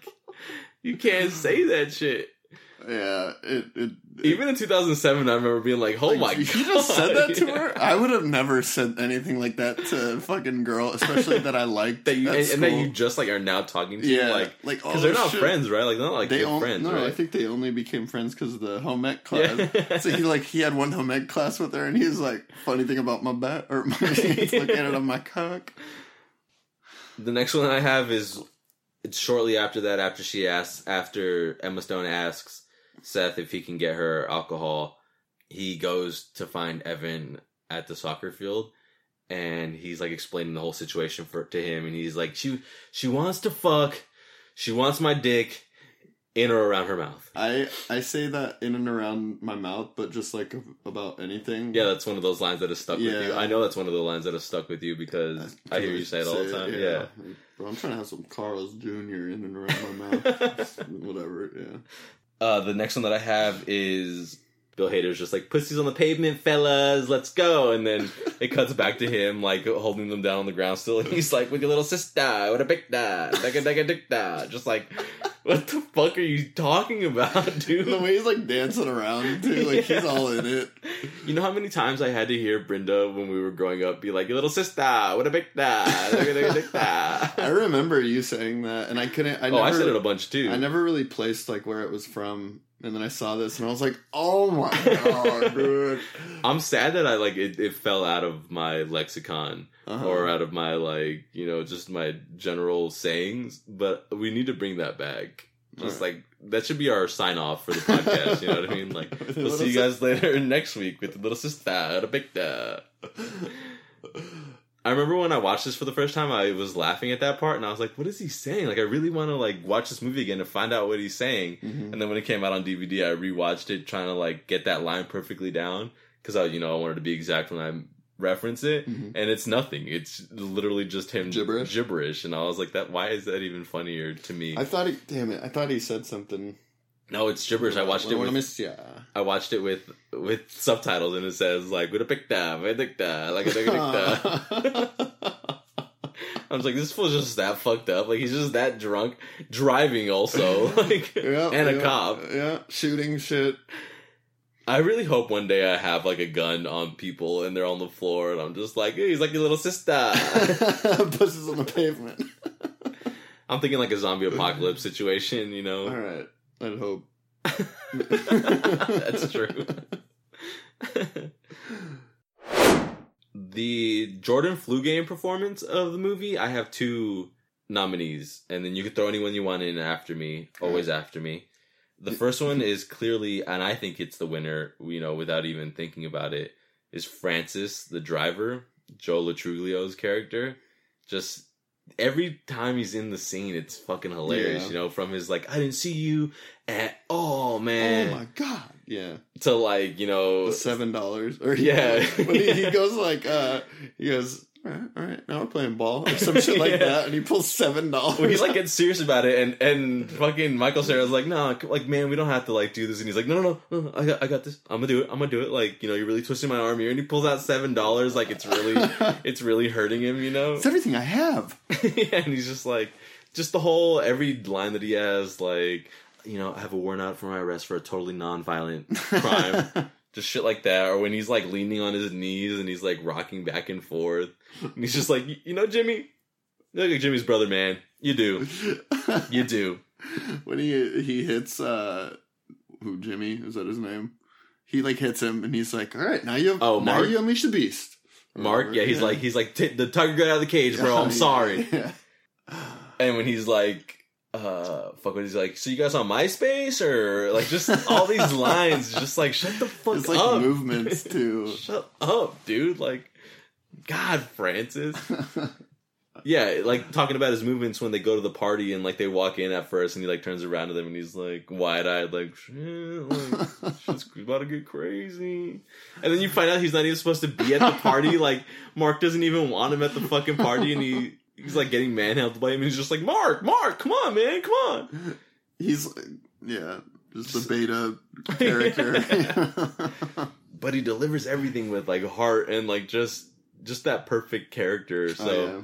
you can't say that shit.
Yeah, it, it
Even in 2007, I remember being like, "Oh
Like,
my
you
god!"
just said that to
Yeah.
her. I would have never said anything like that to a fucking girl, especially that I liked.
That you
at
and, and that you just like are now talking to,
yeah,
like
like
because
oh,
they're not
shit.
friends, right? Like they're not like
they
good
only,
friends,
no,
right?
I think they only became friends because of the home ec class.
yeah.
So he like he had one home ec class with her, and he was like, "Funny thing about my bat or my, it's it on my cock."
The next one I have is it's shortly after that, after she asks, after Emma Stone asks Seth if he can get her alcohol, he goes to find Evan at the soccer field, and he's like explaining the whole situation for to him, and he's like, she she wants to fuck, she wants my dick in or around her mouth.
I I say that in and around my mouth, but just like about anything.
Yeah, that's one of those lines that has stuck with you. I know that's one of the lines that has stuck with you because I hear you say it all the time. Yeah.
Bro, I'm trying to have some Carl's Jr. in and around my mouth. Whatever. Yeah.
Uh, the next one that I have is Bill Hader's just like pussies on the pavement, fellas, let's go. And then it cuts back to him like holding them down on the ground still. And he's like with your little sister, with a big da, dagga dagga dick da. Just like, what the fuck are you talking about, dude?
the way he's like dancing around too, like he's all in it.
You know how many times I had to hear Brenda when we were growing up be like, your little sister, what a big da, dick
I remember you saying that, and I couldn't. I
Oh,
never,
I said it a bunch too.
I never really placed like where it was from, and then I saw this, and I was like, "Oh my god, dude!"
I'm sad that I like it, it fell out of my lexicon.
Uh-huh.
or out of my like you know just my general sayings but we need to bring that back just
Alright.
like that should be our sign off for the podcast you know what i mean like we'll see you guys later next week with the little sister the big da. I remember when i watched this for the first time i was laughing at that part and i was like what is he saying like i really want to like watch this movie again to find out what he's saying
Mhm.
and then when it came out on dvd i rewatched it trying to like get that line perfectly down because i you know i wanted to be exact when i reference it
Mhm.
and it's nothing. It's literally just him
Gibberish?
gibberish, and I was like, "That why is that even funnier to me?"
I thought he. Damn it! I thought he said something.
No, it's gibberish. I watched it. With. I watched it with with subtitles, and it says like "with a picta, with like a dicta." I was like, "This fool's just that fucked up. Like he's just that drunk, driving also, like,
Yeah,
and a
yeah,
cop."
Yeah, shooting shit.
I really hope one day I have like a gun on people, and they're on the floor, and I'm just like, hey, "He's like your little sister."
Pusses on the pavement.
I'm thinking like a zombie apocalypse situation, you know.
All right, I'd hope.
That's true. the Jordan Flu Game performance of the movie, I have two nominees, and then you can throw anyone you want in after me, always after me. The first one is clearly, and I think it's the winner, you know, without even thinking about it, is Francis, the driver, Joe Lo Truglio's character. Just every time he's in the scene, it's fucking hilarious,
Yeah.
you know, from his like, I didn't see you at all, man,
Oh my god! Yeah,
to like, you know,
the seven dollars or
Yeah.
when he, he goes like uh he goes All right, all right. Now we're playing ball or some shit like
Yeah.
that, and he pulls seven dollars.
Well, he like gets serious about it, and and fucking Michael Cera's like, no, like man, we don't have to like do this, and he's like, no, no, no, no I got, I got this. I'm gonna do it. I'm gonna do it. Like, you know, you're really twisting my arm here, and he pulls out seven dollars, like it's really, it's really hurting him, you know.
it's everything I have.
yeah, and he's just like, just the whole every line that he has, like, you know, I have a warrant out for my arrest for a totally non-violent crime. Just shit like that, or when he's like leaning on his knees and he's like rocking back and forth, and he's just like, you know, Jimmy, you look like Jimmy's brother, man. You do, you do.
when he he hits uh who Jimmy is that his name? He like hits him, and he's like, "All right, now you
Oh,
now
Mark?
you unleash the beast."
Mark, yeah, he's like, he's like, "Take the tiger got out of the cage, bro. I'm sorry.
yeah.
And when he's like, uh, fuck, what he's like, so you guys on MySpace or like just all these lines, just like shut the fuck
It's like
up,
movements too.
shut up, dude. Like, God, Francis. Yeah, like talking about his movements when they go to the party and like they walk in at first and he like turns around to them and he's like wide eyed, like shit, like shit's about to get crazy. And then you find out he's not even supposed to be at the party. Like Mark doesn't even want him at the fucking party and he he's like getting manhandled by him and he's just like Mark, Mark, come on, man, come on.
He's yeah, just the beta character.
But he delivers everything with like heart and like just just that perfect character. Oh, so
Oh, yeah.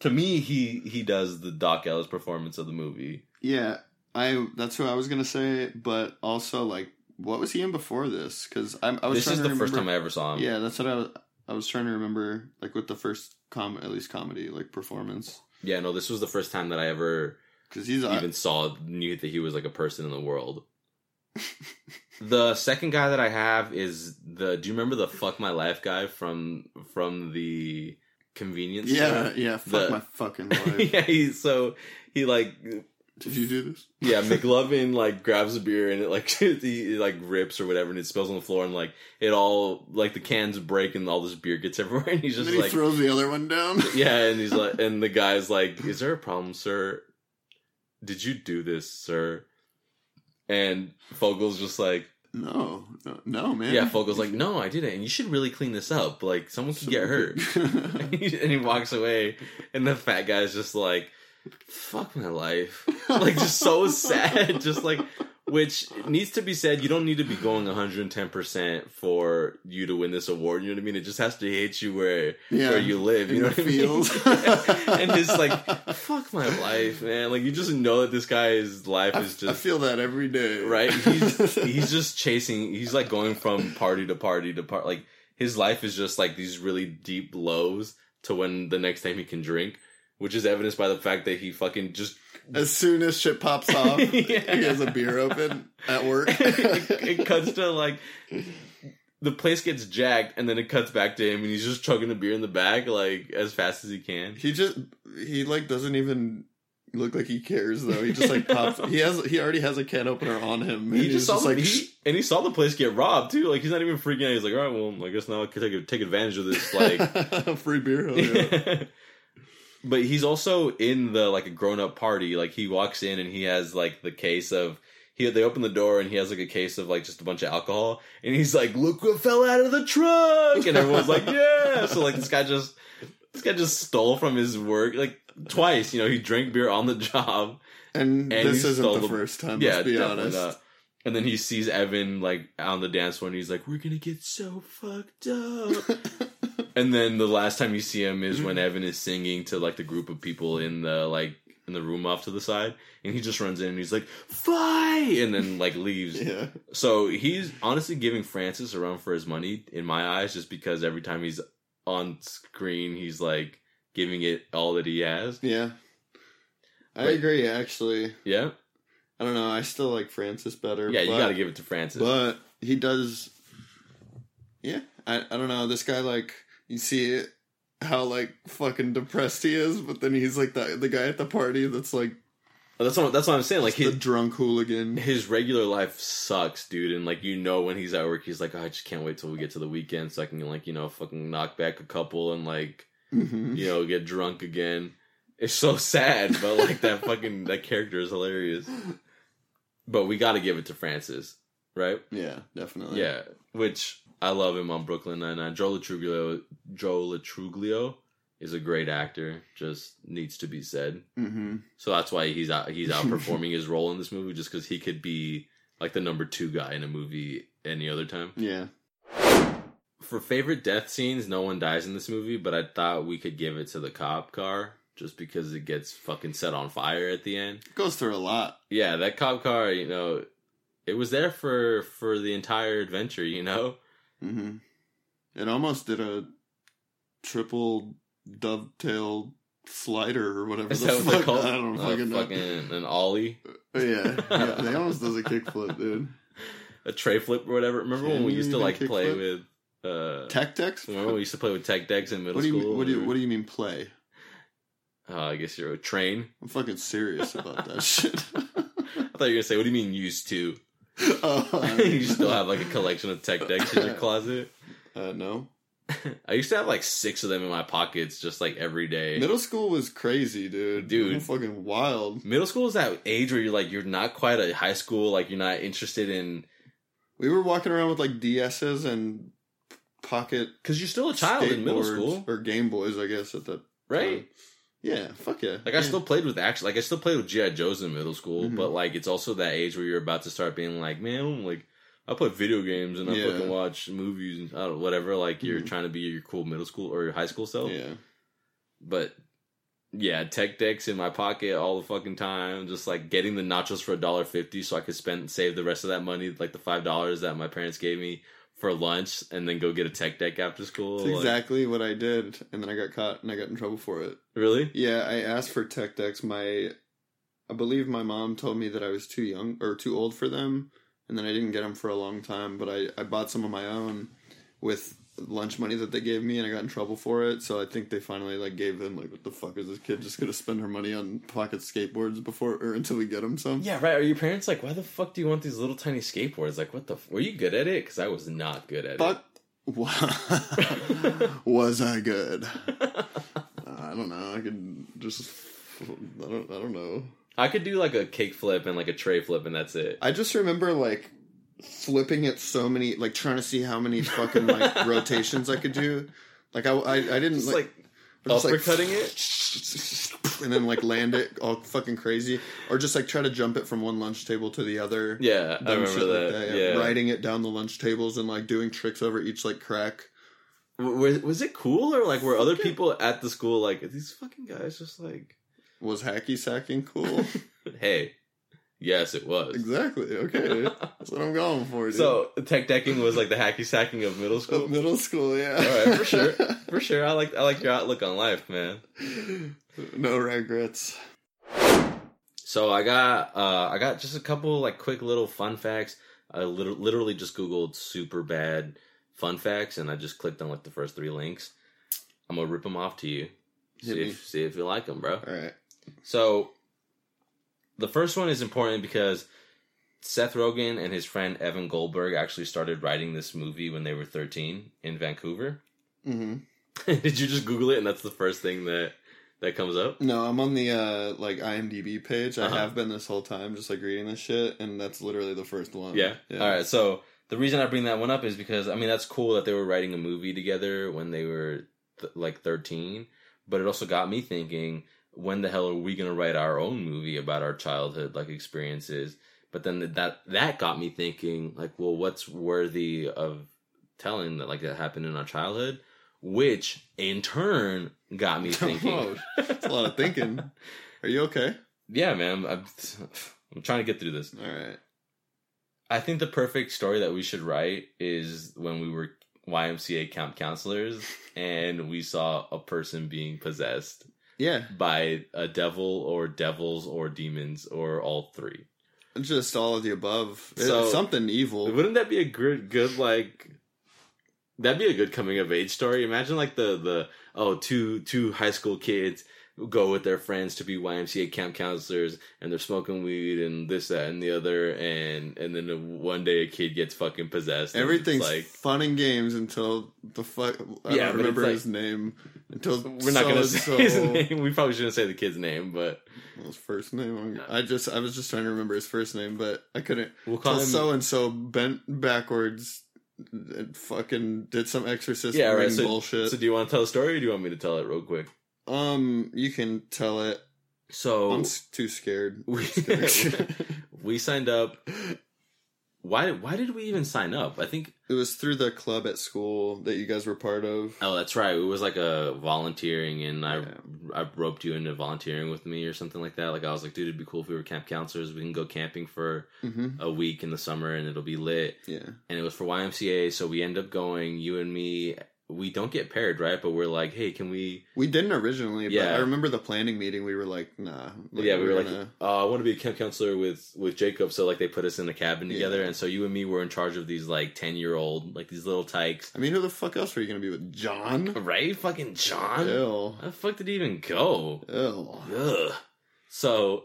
to me, he he does the Dock Ellis performance of the movie.
Yeah, I that's who I was gonna say, but also like, what was he in before this? Because I, I was
This
trying
is
to
the first time I ever saw him.
Yeah, that's what I was. I was trying to remember, like with the first com, at least comedy like performance,
Yeah, no, this was the first time that I ever
because he's
even saw knew that he was like a person in the world. the second guy that I have is the. Do you remember the "fuck my life" guy from from the convenience?
yeah,
store?
yeah. Fuck
The-
my fucking life.
yeah. He so he like
Did you do this?
yeah McLovin like grabs a beer and it like he like rips or whatever and it spills on the floor and like it all like the cans break and all this beer gets everywhere and he's
And
just
then he
like
throws the other one down.
yeah, and he's like, and the guy's like, "Is there a problem, sir? Did you do this, sir?" And Fogell's just like,
No, no, no, man.
"Yeah." Fogell's like, "No, I didn't. And you should really clean this up. Like, someone could get hurt." and he walks away, and the fat guy's just like, "Fuck my life." Like, just so sad. Just like, which needs to be said. You don't need to be going 110 percent for you to win this award. You know what I mean? It just has to hit you where
yeah,
where you live. You
in
know what I mean? and it's like, fuck my life, man. Like you just know that this guy's life
I,
is just.
I feel that every day.
right. He's he's just chasing. He's like going from party to party to part. Like his life is just like these really deep lows to when the next time he can drink, which is evidenced by the fact that he fucking just
as soon as shit pops off,
Yeah.
he has a beer open at work.
it, it cuts to like the place gets jacked and then it cuts back to him and he's just chugging a beer in the back like as fast as he can.
he just he like doesn't even look like he cares though. He just like pops. He has he already has a can opener on him. and
He just saw the,
like
he, and he saw the place get robbed too. Like he's not even freaking out. He's like, all right, well, I guess now I can take take advantage of this. Like,
free beer. yeah.
But he's also in the like a grown up party. Like he walks in and he has like the case of he. They open the door and he has like a case of like just a bunch of alcohol. And he's like, look what fell out of the truck. And everyone's like, yeah. So like this guy just this guy just stole from his work like twice. You know, he drank beer on the job.
And,
And
this isn't the
the-
first time.
yeah,
let's be honest.
not. And then he sees Evan like on the dance floor, and he's like, "We're gonna get so fucked up." and then the last time you see him is when mm-hmm. Evan is singing to like the group of people in the like in the room off to the side, and he just runs in and he's like, "Fight!" and then like leaves.
yeah,
So he's honestly giving Francis a run for his money in my eyes, just because every time he's on screen, he's like giving it all that he has.
yeah. I
But-
agree. Actually,
Yeah,
I don't know. I still like Francis better.
yeah, you got to give it to Francis.
But he does. Yeah, I I don't know. This guy like you see how like fucking depressed he is, but then he's like the the guy at the party that's like
that's what that's what I'm saying. Like
the drunk hooligan.
his regular life sucks, dude. And like you know when he's at work, he's like, oh, I just can't wait till we get to the weekend so I can like you know fucking knock back a couple and like
Mhm.
you know get drunk again. It's so sad, but like that fucking that character is hilarious. But we got to give it to Francis, right?
Yeah, definitely.
Yeah, which I love him on Brooklyn Nine Nine. Joe Lo Truglio, Joe Lo Truglio is a great actor. Just needs to be said.
Mm-hmm.
So that's why he's out, he's outperforming his role in this movie, just because he could be like the number two guy in a movie any other time.
Yeah.
For favorite death scenes, no one dies in this movie, but I thought we could give it to the cop car just because it gets fucking set on fire at the end.
It goes through a lot.
Yeah, that cop car, you know, it was there for for the entire adventure, you know.
Mm-hmm. It almost did a triple dovetail slider or whatever
Is
the
that what they're called?
I don't
Uh,
fucking know.
an ollie,
Yeah, yeah, they almost does a kickflip, dude.
a tray flip or whatever. Remember when we used to like play
kickflip?
with uh
Tech decks?
Remember when we used to play with tech decks in middle
What
school?
mean, what do you what do you mean play?
Uh, I guess you're a train.
I'm fucking serious about that shit.
I thought you were gonna say, "What do you mean used to?"
Uh,
you still have like a collection of tech decks in your closet.
uh, no.
I used to have like six of them in my pockets, just like every day.
Middle school was crazy, dude.
Dude.
fucking wild.
Middle school is that age where you're like you're not quite a high school, like you're not interested in
We were walking around with like DSs and pocket
because you're still a child in middle school,
or Game Boys, I guess at the
right?
time. Yeah, fuck yeah.
Like I
Yeah.
still played with action, like I still played with GI Joes in middle school,
Mhm.
but like it's also that age where you're about to start being like, man, like I play video games and I
Yeah.
fucking watch movies and I don't whatever. Like you're
Mhm.
trying to be your cool middle school or your high school self,
Yeah.
but yeah, tech decks in my pocket all the fucking time, just like getting the nachos for a dollar fifty, so I could spend save the rest of that money, like the five dollars that my parents gave me for lunch, and then go get a tech deck after school.
That's
Like,
exactly what I did, and then I got caught and I got in trouble for it.
really?
Yeah, I asked for tech decks. My, I believe my mom told me that I was too young or too old for them, and then I didn't get them for a long time. But I, I bought some of my own with lunch money that they gave me, and I got in trouble for it. So I think they finally like gave them like, what the fuck is this kid just gonna spend her money on pocket skateboards before or until we get him some?
Yeah, right. Are your parents like, why the fuck do you want these little tiny skateboards? Like, what the? F- Were you good at it? Because I was not good at
Fuck. was I good?
it.
I don't know. I could just. I don't. I don't know.
I could do like a kick flip and like a tray flip, and that's it.
I just remember like flipping it so many, like trying to see how many fucking like rotations I could do. Like I, I, I didn't
Just
like,
like
just, like,
uppercutting it.
and then like land it all fucking crazy, or just like try to jump it from one lunch table to the other.
Yeah, I remember that.
like
yeah.
riding it down the lunch tables and like doing tricks over each like crack.
Was, was it cool or like were other people at the school like "Are these fucking guys just like?
Was hacky sacking cool?
hey, yes, it was.
exactly. Okay, that's what I'm going for. Dude.
so tech decking was like the hacky sacking of middle
Of
school.
middle school, yeah.
All right, for sure, for sure. I like I like your outlook on life, man.
no regrets.
So I got uh I got just a couple like quick little fun facts. I lit- literally just googled super bad fun facts and I just clicked on like the first three links. I'm gonna rip them off to you.
Hit
See
me.
if see if you like them, bro.
All right.
So the first one is important because Seth Rogen and his friend Evan Goldberg actually started writing this movie when they were 13 in Vancouver.
Mm-hmm.
Did you just Google it and that's the first thing that that comes up?
No, I'm on the uh like IMDb page.
Uh-huh.
I have been this whole time, just like reading this shit, and that's literally the first one.
Yeah. All right. So the reason I bring that one up is because I mean that's cool that they were writing a movie together when they were th- like 13, but it also got me thinking when the hell are we going to write our own movie about our childhood like experiences? But then that that got me thinking like well what's worthy of telling that like that happened in our childhood? Which in turn got me thinking.
Oh, That's a lot of thinking. Are you okay?
yeah, man. I'm, I'm trying to get through this.
All right.
I think the perfect story that we should write is when we were YMCA camp counselors and we saw a person being possessed
Yeah,
by a devil or devils or demons or all three.
just all of the above.
So-
something evil.
Wouldn't that be a good, good like? That'd be a good coming of age story. Imagine like the the oh two two high school kids go with their friends to be YMCA camp counselors and they're smoking weed and this that and the other and and then one day a kid gets fucking possessed.
Everything's
like
fun and games until the fuck. I
Yeah,
don't remember
like-
his name until
We're not gonna say
so-and-so-
his name. We probably shouldn't say the kid's name, but
His first name. I just I was just trying to remember his first name, but I couldn't.
we'll call him.
so and so bent backwards and fucking did some exorcist
Yeah, right, so-
bullshit.
So do you want to tell a story or do you want me to tell it real quick?
Um, you can tell it.
So
I'm s- too scared.
we, we signed up. Why why did we even sign up? I think
it was through the club at school that you guys were part of.
oh that's right. It was like a volunteering and I
Yeah.
I roped you into volunteering with me or something like that. Like I was like, dude, it'd be cool if we were camp counselors. We can go camping for
hmm
a week in the summer and it'll be lit.
Yeah.
And it was for YMCA, so we end up going, you and me we don't get paired, right? But we're like, hey, can we
We didn't originally, but
Yeah.
I remember the planning meeting. We were like, "Nah." like,
yeah, we were like,
gonna-
uh, I want to be a camp counselor with with Jacob. So like they put us in a cabin together,
Yeah.
and so you and me were in charge of these like ten year old like these little tykes,
I mean, who the fuck else were you gonna be with, John?
right? Fucking John.
Ew.
How the fuck did he even go?
Ew.
Ugh. So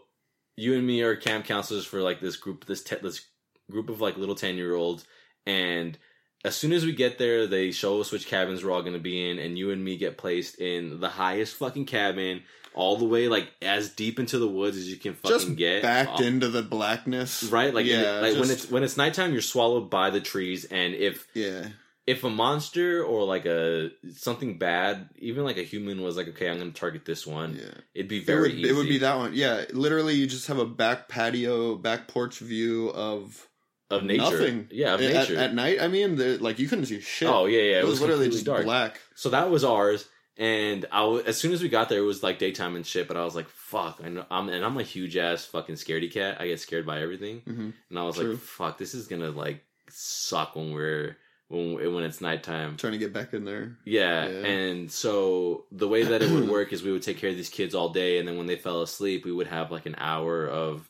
you and me are camp counselors for like this group, this te- this group of like little ten year olds, and as soon as we get there, they show us which cabins we're all going to be in, and you and me get placed in the highest fucking cabin, all the way like as deep into the woods as you can fucking
Just
get.
backed
Oh,
into the blackness,
right? Like,
yeah,
it- like when it's when it's nighttime, you're swallowed by the trees, and if
yeah,
if a monster or like a something bad, even like a human was like, okay, I'm going to target this one,
yeah.
it'd be
It
very
would,
easy.
it would be that one. Yeah, literally, you just have a back patio, back porch view of
of nature.
Nothing.
Yeah, of
at,
nature.
at night. I mean, the, like you couldn't see shit.
Oh yeah, yeah.
it, was, literally just
dark.
black.
So that was ours, and I w- as soon as we got there, it was like daytime and shit. But I was like, "Fuck!" I know, I'm and I'm a huge ass fucking scaredy cat. I get scared by everything,
hmm
and I was
True.
like, "Fuck! This is gonna like suck when we're when when it's nighttime."
Trying to get back in there.
Yeah,
Yeah.
and so the way that it would work is we would take care of these kids all day, and then when they fell asleep, we would have like an hour of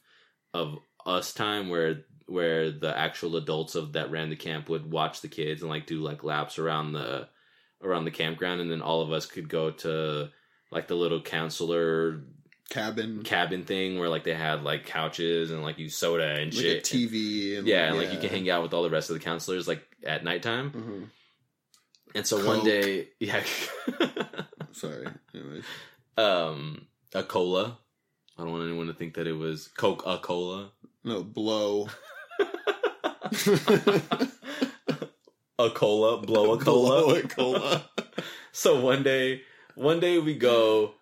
of us time where where the actual adults of that ran the camp would watch the kids and like do like laps around the around the campground, and then all of us could go to like the little counselor
Cabin,
cabin thing where like they had like couches and like you soda and
like
shit.
a TV, and
yeah, and like you can hang out with all the rest of the counselors like at nighttime.
hmm
And so one day, yeah.
Sorry. Anyways,
um a cola. I don't want anyone to think that it was Coke a cola.
no blow.
a cola, blow a cola.
Blow a cola.
so one day, one day we go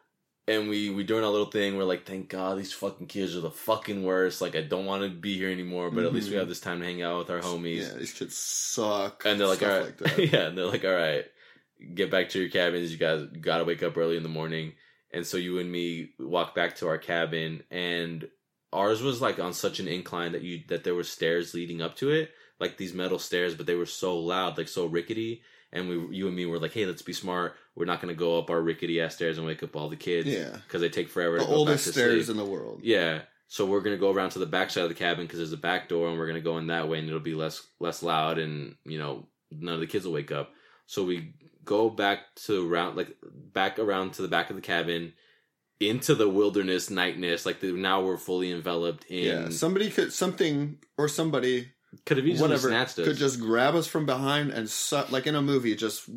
and we we doing our little thing. We're like, thank God these fucking kids are the fucking worst. Like I don't want to be here anymore, but at least we
Mhm.
have this time to hang out with our homies.
Yeah, these kids suck.
And they're like, all right,
like
yeah, and they're like, all right, get back to your cabins. You guys got to wake up early in the morning. And so you and me walk back to our cabin, and ours was like on such an incline that you that there were stairs leading up to it, like these metal stairs, but they were so loud, like so rickety. And we, you and me were like, hey, let's be smart. We're not going to go up our rickety ass stairs and wake up all the kids
Yeah.
because they take forever
The
to
oldest
to
stairs in the world.
Yeah. So we're gonna go around to the back side of the cabin because there's a back door, and we're gonna go in that way, and it'll be less less loud, and you know none of the kids will wake up. So we go back to around like back around to the back of the cabin, into the wilderness nightness. Like the, now we're fully enveloped in.
Yeah, somebody could something or somebody
could have easily
whatever
snatched us.
could just grab us from behind and su- like in a movie, just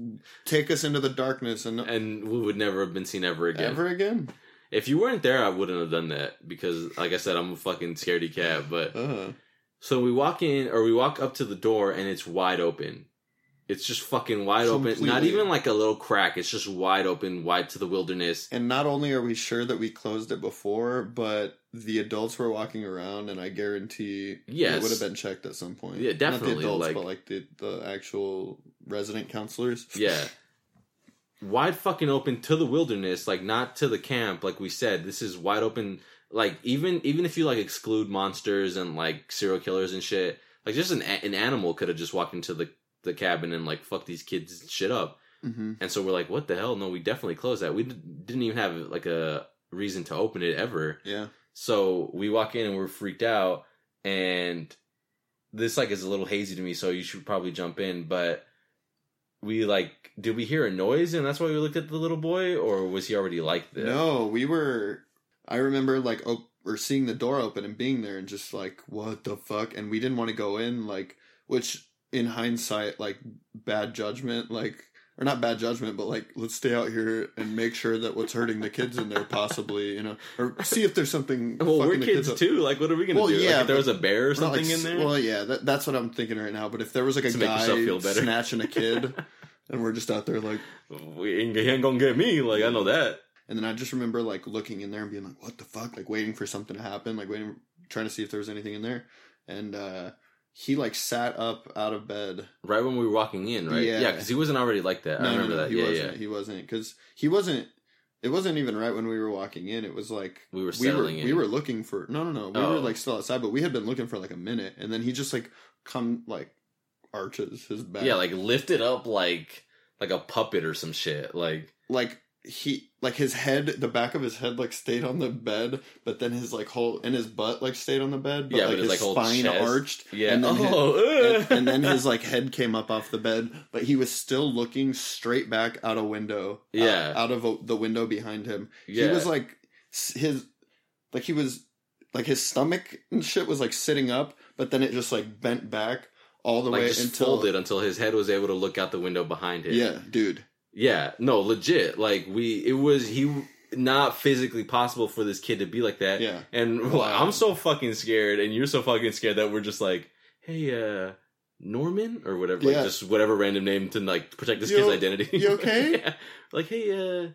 take us into the darkness and
and we would never have been seen ever again.
ever again.
If you weren't there, I wouldn't have done that because, like I said, I'm a fucking scaredy cat. But
Uh,
So we walk in, or we walk up to the door, and it's wide open. It's just fucking wide open. Not even like a little crack. It's just wide open, wide to the wilderness.
and not only are we sure that we closed it before, but the adults were walking around, and I guarantee
Yes.
it would have been checked at some point.
Yeah, definitely,
Not the adults,
like-
but like the the actual resident counselors.
Yeah. wide fucking open to the wilderness, like not to the camp. Like we said, this is wide open. Like even even if you like exclude monsters and like serial killers and shit, like just an an animal could have just walked into the the cabin and like fuck these kids shit up.
hmm
And so we're like, what the hell? No, we definitely closed that. We d- didn't even have like a reason to open it ever.
Yeah.
So we walk in and we're freaked out, and this like is a little hazy to me. So you should probably jump in. But we like, did we hear a noise and that's why we looked at the little boy, or was he already like this?
No, we were. I remember like oh, op- or seeing the door open and being there and just like what the fuck, and we didn't want to go in like which in hindsight like bad judgment like or not bad judgment, but like let's stay out here and make sure that what's hurting the kids in there possibly, you know, or see if there's something.
Well, we're kids
up.
too. Like, what are we gonna
Well,
do?
yeah,
like, if there was a bear or something
like,
in there.
Well, yeah, that, that's what I'm thinking right now. But if there was like a guy snatching a kid, and we're just out there like,
we ain't, he ain't gonna get me. Like, I know that.
and then I just remember like looking in there and being like, what the fuck, like waiting for something to happen, like waiting, trying to see if there was anything in there, and uh he like sat up out of bed.
Right when we were walking in, right?
Yeah.
Yeah, because he wasn't already like that. I remember that.
He
Yeah,
wasn't.
yeah.
He wasn't because he wasn't. It wasn't even right when we were walking in. It was like
We were
we were
in.
we were looking for no no no we
Oh.
were like still outside, but we had been looking for like a minute, and then he just like come like arches his back.
Yeah, like lifted up like like a puppet or some shit. Like
like he like his head the back of his head like stayed on the bed but then his like whole and his butt like stayed on the bed but
Yeah,
like
but his,
his
like,
spine arched
yeah.
and then, his,
oh,
and, eh. and then his like head came up off the bed but he was still looking straight back out a window uh,
Yeah.
out, of a, the window behind him
yeah.
he was like his like he was like his stomach and shit was like sitting up but then it just like bent back all the
like
way
just
until
folded until his head was able to look out the window behind him.
yeah dude
Yeah, no, legit. Like we, it was he not physically possible for this kid to be like that.
yeah
And. I'm so fucking scared, and you're so fucking scared that we're just like, hey, uh, Norman or whatever,
Yeah.
like just whatever random name to like protect this
You-
kid's identity.
you okay?
Yeah. Like, hey, uh,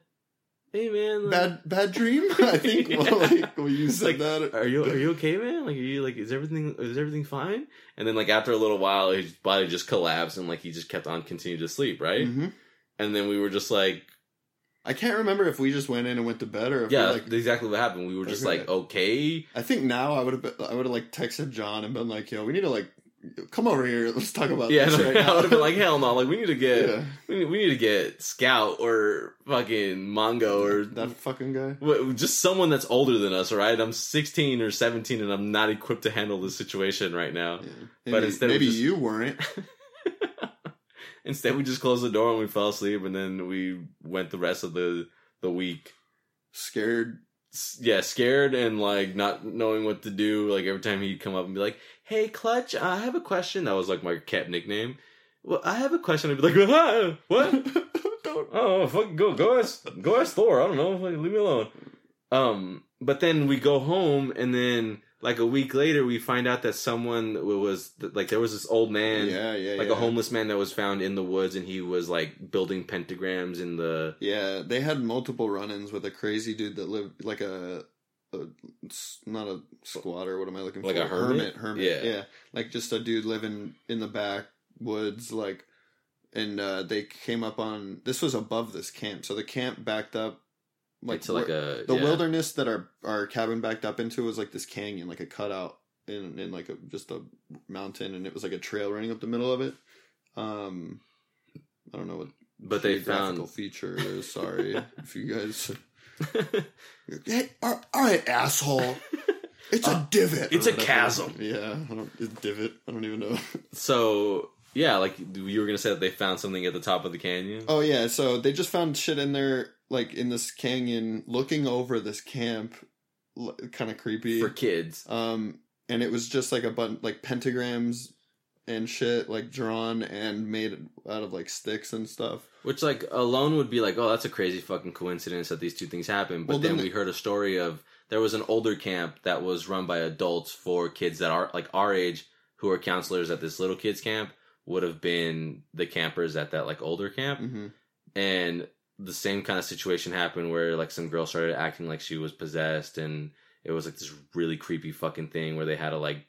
hey man, like,
bad bad dream i think
Yeah.
well, like when you said
Like,
that
are you are you okay, man? Like, are you like is everything is everything fine? And then like after a little while, his body just collapsed, and like he just kept on continuing to sleep, right?
Mhm.
And then we were just like,
I can't remember if we just went in and went to bed or if
yeah,
we like.
exactly what happened. We were just
Okay.
like, okay,
I think now I would have I would have like texted John and been like, "Yo, we need to like come over here. Let's talk about
yeah.
this
no,
right
I would have been like, hell no, like we need to get
yeah,
we, need, we need to get Scout or fucking Mongo or
that fucking guy.
Just someone that's older than us, all right? I'm 16 or 17 and I'm not equipped to handle this situation right now.
Yeah.
But
Maybe,
instead of
maybe
just-
you weren't.
Instead, we just closed the door and we fell asleep, and then we went the rest of the the week,
Scared.
yeah, scared and like not knowing what to do. Like every time he'd come up and be like, "Hey, Clutch, I have a question." That was like my cat nickname. Well, I have a question. I'd be like, ah, "What? Oh, fucking go, go ask, go ask Thor. I don't know. Like, leave me alone." Um, but then we go home, and then like a week later, we find out that someone was like there was this old man,
yeah, yeah,
like
yeah.
a homeless man that was found in the woods, and he was like building pentagrams in the.
Yeah, they had multiple run-ins with a crazy dude that lived like a, not a squatter. What am I looking for?
Like a hermit?
Hermit.
Yeah.
yeah, like just a dude living in the backwoods, like. And uh, they came up on this was above this camp, so the camp backed up,
Like
like
to like a
the
yeah.
wilderness that our our cabin backed up into was like this canyon, like a cutout in in like a just a mountain, and it was like a trail running up the middle of it. Um, I don't know what
But they found
feature is. Sorry if you guys. Hey, all right, asshole. It's a
Uh,
divot.
it's a chasm.
Yeah, I don't. It's divot. I don't even know.
so yeah, like you were gonna say that they found something at the top of the canyon.
Oh yeah, so they just found shit in there, like in this canyon, looking over this camp, kind of creepy.
for kids.
Um, and it was just like a button, like pentagrams and shit, like drawn and made out of like sticks and stuff.
Which like alone would be like, oh, that's a crazy fucking coincidence that these two things happen. But
Well,
then
then
we heard a story of there was an older camp that was run by adults for kids that are like our age who are counselors at this little kids camp would have been the campers at that like older camp.
hmm
And the same kind of situation happened where like some girl started acting like she was possessed and it was like this really creepy fucking thing where they had to like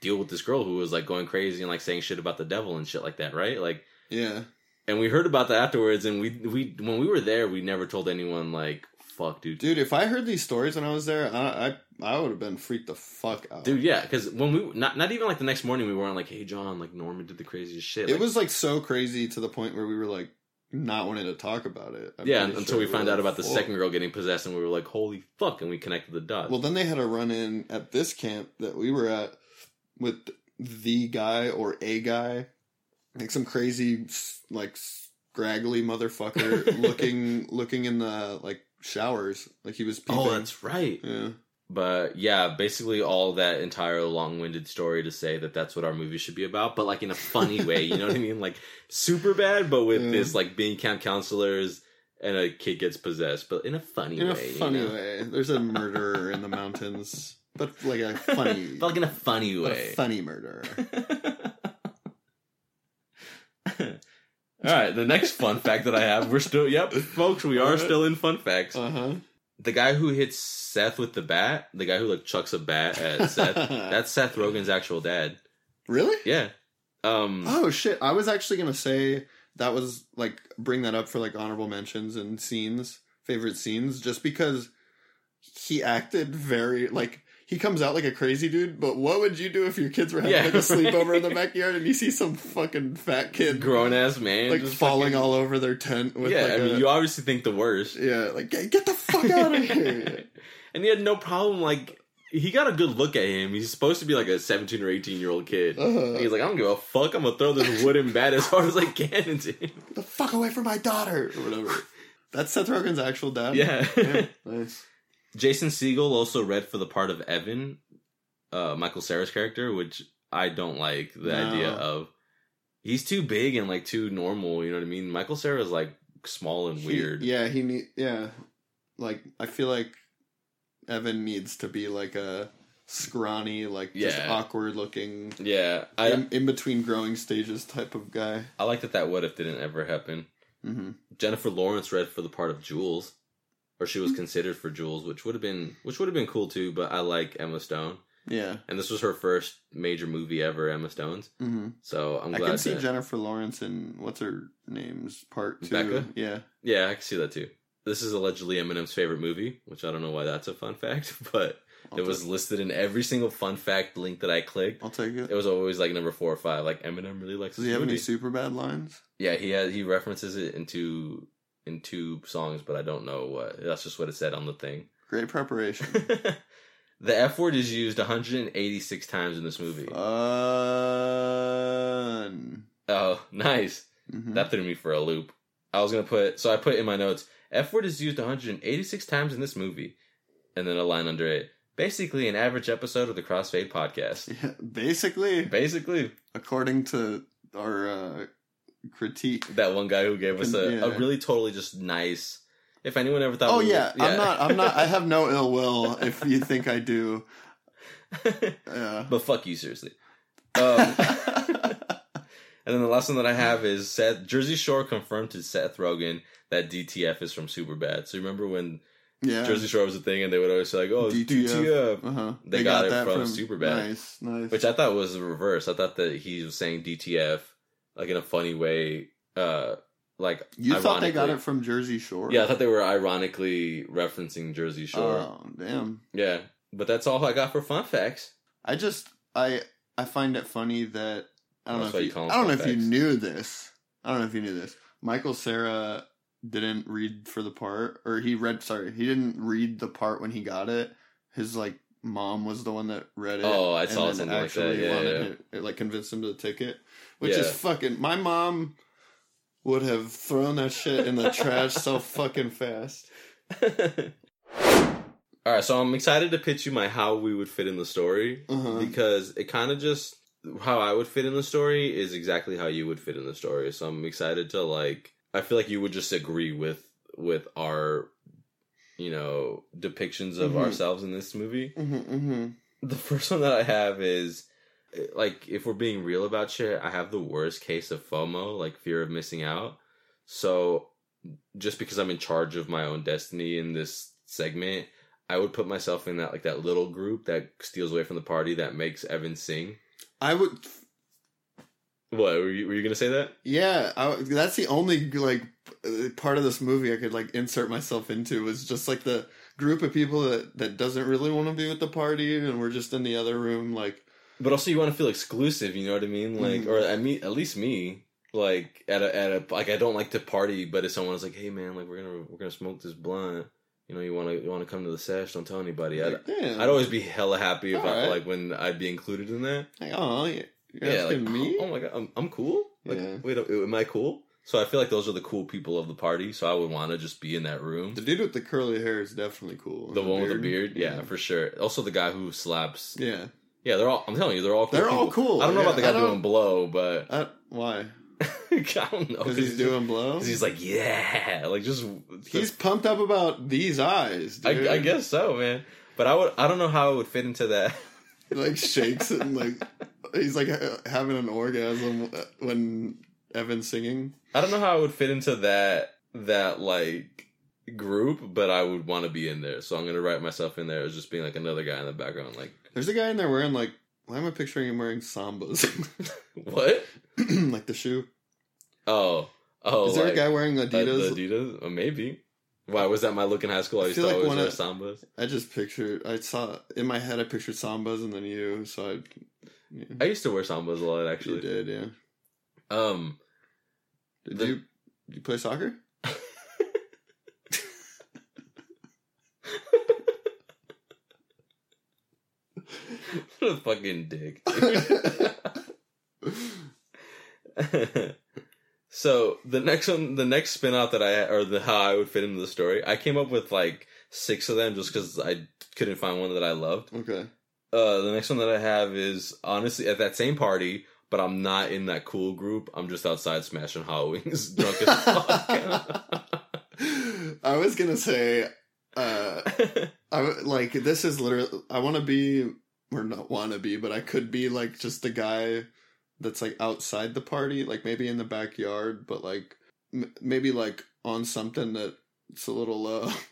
deal with this girl who was like going crazy and like saying shit about the devil and shit like that, right? Like
Yeah,
and we heard about that afterwards and we we when we were there we never told anyone like fuck dude
dude. If I heard these stories when I was there, I I, I would have been freaked the fuck out.
dude yeah because when we not not even like the next morning we weren't like hey john like norman did the craziest shit
it
Like,
was like so crazy to the point where we were like not wanting to talk about it. I'm
yeah until
sure.
we
were
found
like,
out about the second girl getting possessed and we were like holy fuck and we connected the dots
Well, then they had a run in at this camp that we were at with the guy or a guy, like some crazy, like scraggly motherfucker looking looking in the like showers, like he was. Oh, peeping.
oh that's right
yeah.
But yeah, basically all that entire long-winded story to say that that's what our movie should be about, but like in a funny way. You know what I mean? Like super bad, but with
Yeah.
this like being camp counselors and a kid gets possessed, but in a funny
In a funny
you know?
way. There's a murderer in the mountains, but like a funny,
but like in a funny
but a
way.
funny murderer.
All right, the next fun fact that I have, we're still, yep, folks, we are still in fun facts.
Uh huh.
The guy who hits Seth with the bat, the guy who like chucks a bat at Seth, that's Seth Rogen's actual dad.
really.
Yeah. Um.
Oh shit! I was actually gonna say that was like bring that up for like honorable mentions and scenes, favorite scenes, just because he acted very like he comes out like a crazy dude. But what would you do if your kids were having
Yeah,
like a sleepover in the backyard and you see some fucking fat kid
grown ass man,
like
just
falling
fucking-
all over their tent with
yeah,
like
I mean,
a-
you obviously think the worst,
yeah, like get, the fuck out of here.
and he had no problem. Like he got a good look at him. He's supposed to be like a seventeen or eighteen year old kid.
Uh-huh.
He's like, I don't give a fuck. I'm gonna throw this wooden bat as hard as I can into him.
Get the fuck away from my daughter or whatever. That's Seth Rogen's actual dad.
Yeah.
nice.
Jason Segel also read for the part of Evan, uh, Michael Cera's character, which I don't like the
No.
idea of. He's too big and like too normal. You know what I mean? Michael Sarah is like small and
He-
weird.
yeah, he need. Yeah, like I feel like Evan needs to be like a scrawny, like just
Yeah.
awkward looking,
Yeah, I
in, in between growing stages type of guy.
I like that that what if didn't ever happen.
hmm
Jennifer Lawrence read for the part of Jules, or she was considered for Jules, which would have been which would have been cool too. But I like Emma Stone,
Yeah,
and this was her first major movie ever, Emma Stone's.
hmm
So I'm
I
glad.
I can see Jennifer Lawrence in what's her name's part two.
Becca?
Yeah,
Yeah, I can see that too. This is allegedly Eminem's favorite movie, which I don't know why that's a fun fact, but
I'll
it was listed in every single fun fact link that I clicked.
I'll take it.
It was always like number four or five. Like Eminem really likes.
Does he have any
movie.
Superbad lines?
Yeah, he has. He references it in two in two songs, but I don't know what. That's just what it said on the thing.
Great preparation.
the F word is used 186 times in this movie.
Fun.
Oh, nice.
Mhm.
That threw me for a loop. I was gonna put so I put in my notes F word is used 186 times in this movie, and then a line under it. Basically, an average episode of the Crossfade podcast.
Yeah, basically,
Basically,
according to our uh, critique.
that one guy who gave us a,
Yeah.
a really totally just nice. If anyone ever thought,
Oh
we were-
yeah, I'm not. I'm not. I have no ill will. If you think I do, yeah.
but fuck you, seriously. Um, and then the last one that I have is Seth Jersey Shore confirmed to Seth Rogen that DTF is from Superbad. So remember when
yeah.
Jersey Shore was a thing, and they would always say like, "Oh, it's
DTF.
DTF,"
Uh huh.
They got it from Superbad.
Nice, nice.
which I thought was the reverse. I thought that he was saying DTF like in a funny way. Uh, like
you thought they got it from Jersey Shore?
Yeah, I thought they were ironically referencing Jersey Shore.
Oh damn!
Yeah, but that's all I got for fun facts.
I just I I find it funny that I don't
That's
know if
you
you,
call 'em
I don't know
fun
if you knew this. I don't know if you knew this. Michael Cera didn't read for the part, or he read. Sorry, he didn't read the part when he got it. His like mom was the one that read it.
Oh, I saw something like that. Yeah,
wanted
yeah.
It, it like convinced him to take it, which
Yeah.
is fucking. My mom would have thrown that shit in the trash so fucking fast.
all right, so I'm excited to pitch you my how we would fit in the story
Uh-huh.
because it kind of just how I would fit in the story is exactly how you would fit in the story. So I'm excited to like. I feel like you would just agree with with our, you know, depictions of
Mhm.
ourselves in this movie.
hmm hmm
The first one that I have is like if we're being real about shit, I have the worst case of FOMO, like fear of missing out. So just because I'm in charge of my own destiny in this segment, I would put myself in that like that little group that steals away from the party that makes Evan sing.
I would.
What were you, were you gonna say that?
Yeah, I, that's the only like part of this movie I could like insert myself into was just like the group of people that that doesn't really want to be with the party, and we're just in the other room. Like,
But also, you want to feel exclusive. You know what I mean? Like,
Mhm.
or I mean, at least me. Like at a at a like I don't like to party, but if someone's like, "Hey man, like we're gonna we're gonna smoke this blunt," you know, you want to you want to come to the sesh, don't tell anybody. I'd,
like.
I'd always be hella happy if I,
Alright.
like when I'd be included in that.
like, oh, yeah, you're
yeah, like
me.
oh my god, I'm I'm cool. Like,
Yeah.
wait, am I cool? So I feel like those are the cool people of the party. So I would want to just be in that room.
The dude with the curly hair is definitely cool.
The, one with the beard, yeah, for sure. Also, the guy who slaps.
yeah.
Yeah, they're all. I'm telling you, they're all. cool
They're all cool,
I don't know
yeah.
about the guy doing blow, but
Uh, why?
I don't know
Because he's doing blow.
He's like, yeah, like just.
He's pumped up about these eyes. Dude.
I, I guess so, man. But I would. I don't know how it would fit into that.
like shakes and like he's like ha- having an orgasm when Evan's singing.
I don't know how I would fit into that that like group, but I would want to be in there. So I'm gonna write myself in there as just being like another guy in the background. Like
There's a guy in there wearing like. Why am I picturing him wearing sambas?
what?
like the shoe.
Oh, oh.
Is there
like,
a guy wearing Adidas?
Adidas? Maybe. Why was that my look in high school? I
I
used to
like
always wear
of-
sambas.
I just pictured. I saw in my head. I pictured sambas and then you. So I. Yeah,
I used to wear sambas a lot,
you
actually.
did, yeah.
Um,
Did
The-
you? Did you play soccer?
what a fucking dick. so the next one, the next spin out that I or the how I would fit into the story, I came up with like six of them just because I couldn't find one that I loved.
okay.
Uh, the next one that I have is honestly at that same party, but I'm not in that cool group. I'm just outside smashing hot wings, drunk as fuck.
I was gonna say, uh, I like this is literally. I want to be or not want to be, but I could be like just the guy that's like outside the party, like maybe in the backyard, but like m- maybe like on something that's a little. uh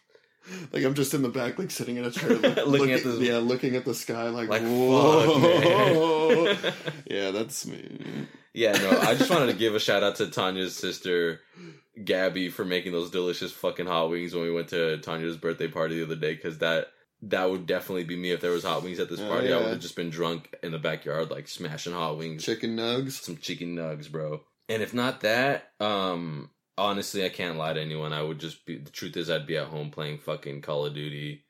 Like I'm just in the back, like sitting in a chair, like,
Looking at the-
yeah, looking at the sky, like,
like
whoa,
fuck,
yeah, that's me.
Yeah, no, I just wanted to give a shout out to Tanya's sister, Gabby, for making those delicious fucking hot wings when we went to Tanya's birthday party the other day. Because that that would definitely be me if there was hot wings at this
Oh,
party. I
yeah.
would have just been drunk in the backyard, like smashing hot wings,
Chicken nugs.
some chicken nugs, bro. And if not that, um, honestly, I can't lie to anyone. I would just be. The truth is, I'd be at home playing fucking Call of Duty.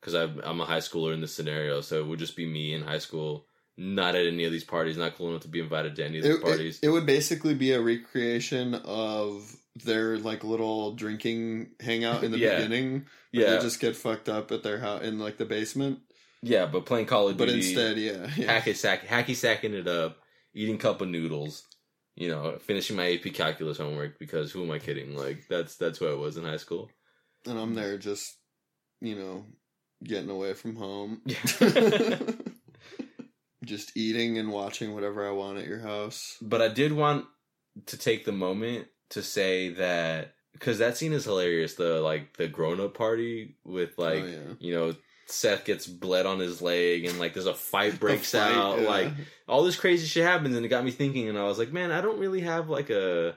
Because I'm a high schooler in this scenario, so it would just be me in high school, not at any of these parties, not cool enough to be invited to any of these
It,
parties.
it, it would basically be a recreation of their like little drinking hangout in the
Yeah.
beginning. where
yeah,
they just get fucked up at their house in like the basement.
Yeah, but playing Call of
But instead, yeah, yeah.
hacky sack, hacky sacking it up, eating cup of noodles, you know, finishing my AP calculus homework because who am I kidding? Like that's that's who I was in high school.
and I'm there just you know getting away from home,
Yeah.
just eating and watching whatever I want at your house.
but I did want to take the moment to say that because that scene is hilarious. The like the grown up party with oh, like
oh, yeah.
you know Seth gets bled on his leg and like there's a fight breaks
A fight,
out
yeah.
like all this crazy shit happens and it got me thinking and I was like, man, I don't really have like a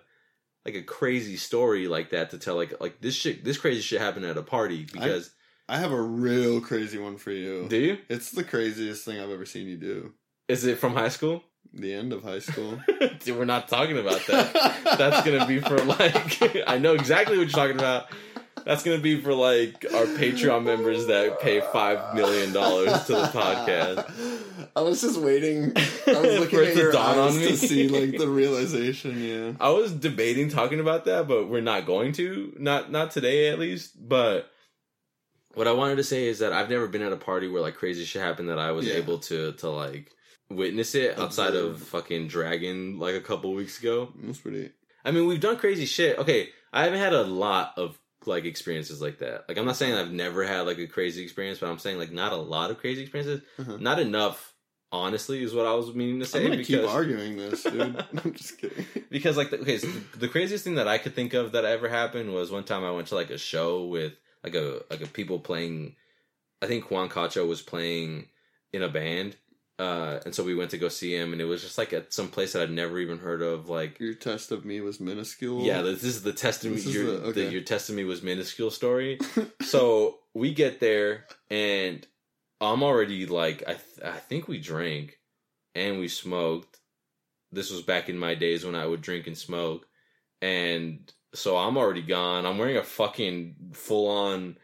like a crazy story like that to tell like like this shit this crazy shit happened at a party because
I have a real crazy one for you.
do you?
It's the craziest thing I've ever seen you do.
Is it from high school?
The end of high school.
Dude, we're not talking about that. That's gonna be for like I know exactly what you're talking about. That's gonna be for like our Patreon members that pay five million dollars to the podcast.
I was just waiting. I was looking at your
dawn
eyes
on me.
to see like the realization. Yeah.
I was debating talking about that, but we're not going to. Not not today at least. But what I wanted to say is that I've never been at a party where like crazy shit happened that I was
Yeah.
able to to like witness it outside of fucking Dragon like a couple weeks ago.
That's pretty.
I mean, we've done crazy shit. Okay, I haven't had a lot of like experiences like that. Like I'm not saying I've never had like a crazy experience, but I'm saying like not a lot of crazy experiences.
Uh-huh.
Not enough, honestly, is what I was meaning to say.
I'm gonna keep arguing this, dude. I'm just kidding.
because like the, okay so the, the craziest thing that i could think of that ever happened was one time i went to like a show with like a like a people playing i think juan cacho was playing in a band uh and so we went to go see him and it was just like at some place that i'd never even heard of like
Your test of me was minuscule.
yeah this is the testing
This is
your,
the- okay.
the, your testing me was minuscule story so we get there and i'm already like i th- i think we drank and we smoked this was back in my days when i would drink and smoke and so i'm already gone i'm wearing a fucking full-on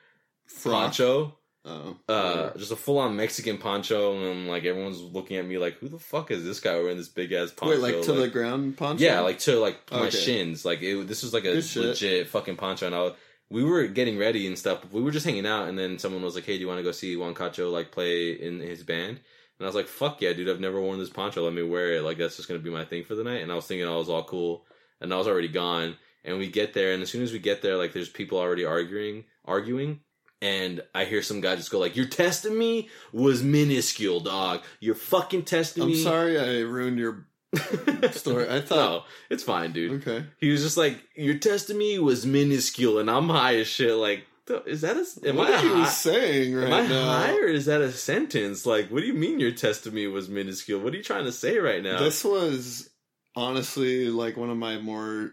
Frock.
poncho
Oh,
uh, just a full on Mexican poncho, and like everyone's looking at me like, who the fuck is this guy wearing this big ass poncho?
wait, like to the ground poncho.
yeah, like to like my
Okay.
shins. Like it, this was like a legit fucking poncho, and I, was- we were getting ready and stuff. We were just hanging out, and then someone was like, "Hey, do you want to go see Juan Cacho like play in his band?" And I was like, "Fuck yeah, dude! I've never worn this poncho. Let me wear it. Like that's just gonna be my thing for the night." And I was thinking I was all cool, and I was already gone. And we get there, and as soon as we get there, like there's people already arguing, arguing. And I hear some guy just go like, "Your testing me was minuscule, dog. You're fucking testing
I'm
me."
sorry I ruined your story. I thought.
no, it's fine, dude.
Okay.
He was just like, "Your testing me was minuscule, and I'm high as shit." Like, is that a? Am
what
I
are you
high?
saying right
Am I
now?
high, or is that a sentence? Like, what do you mean your testing me was minuscule? What are you trying to say right now?
This was honestly like one of my more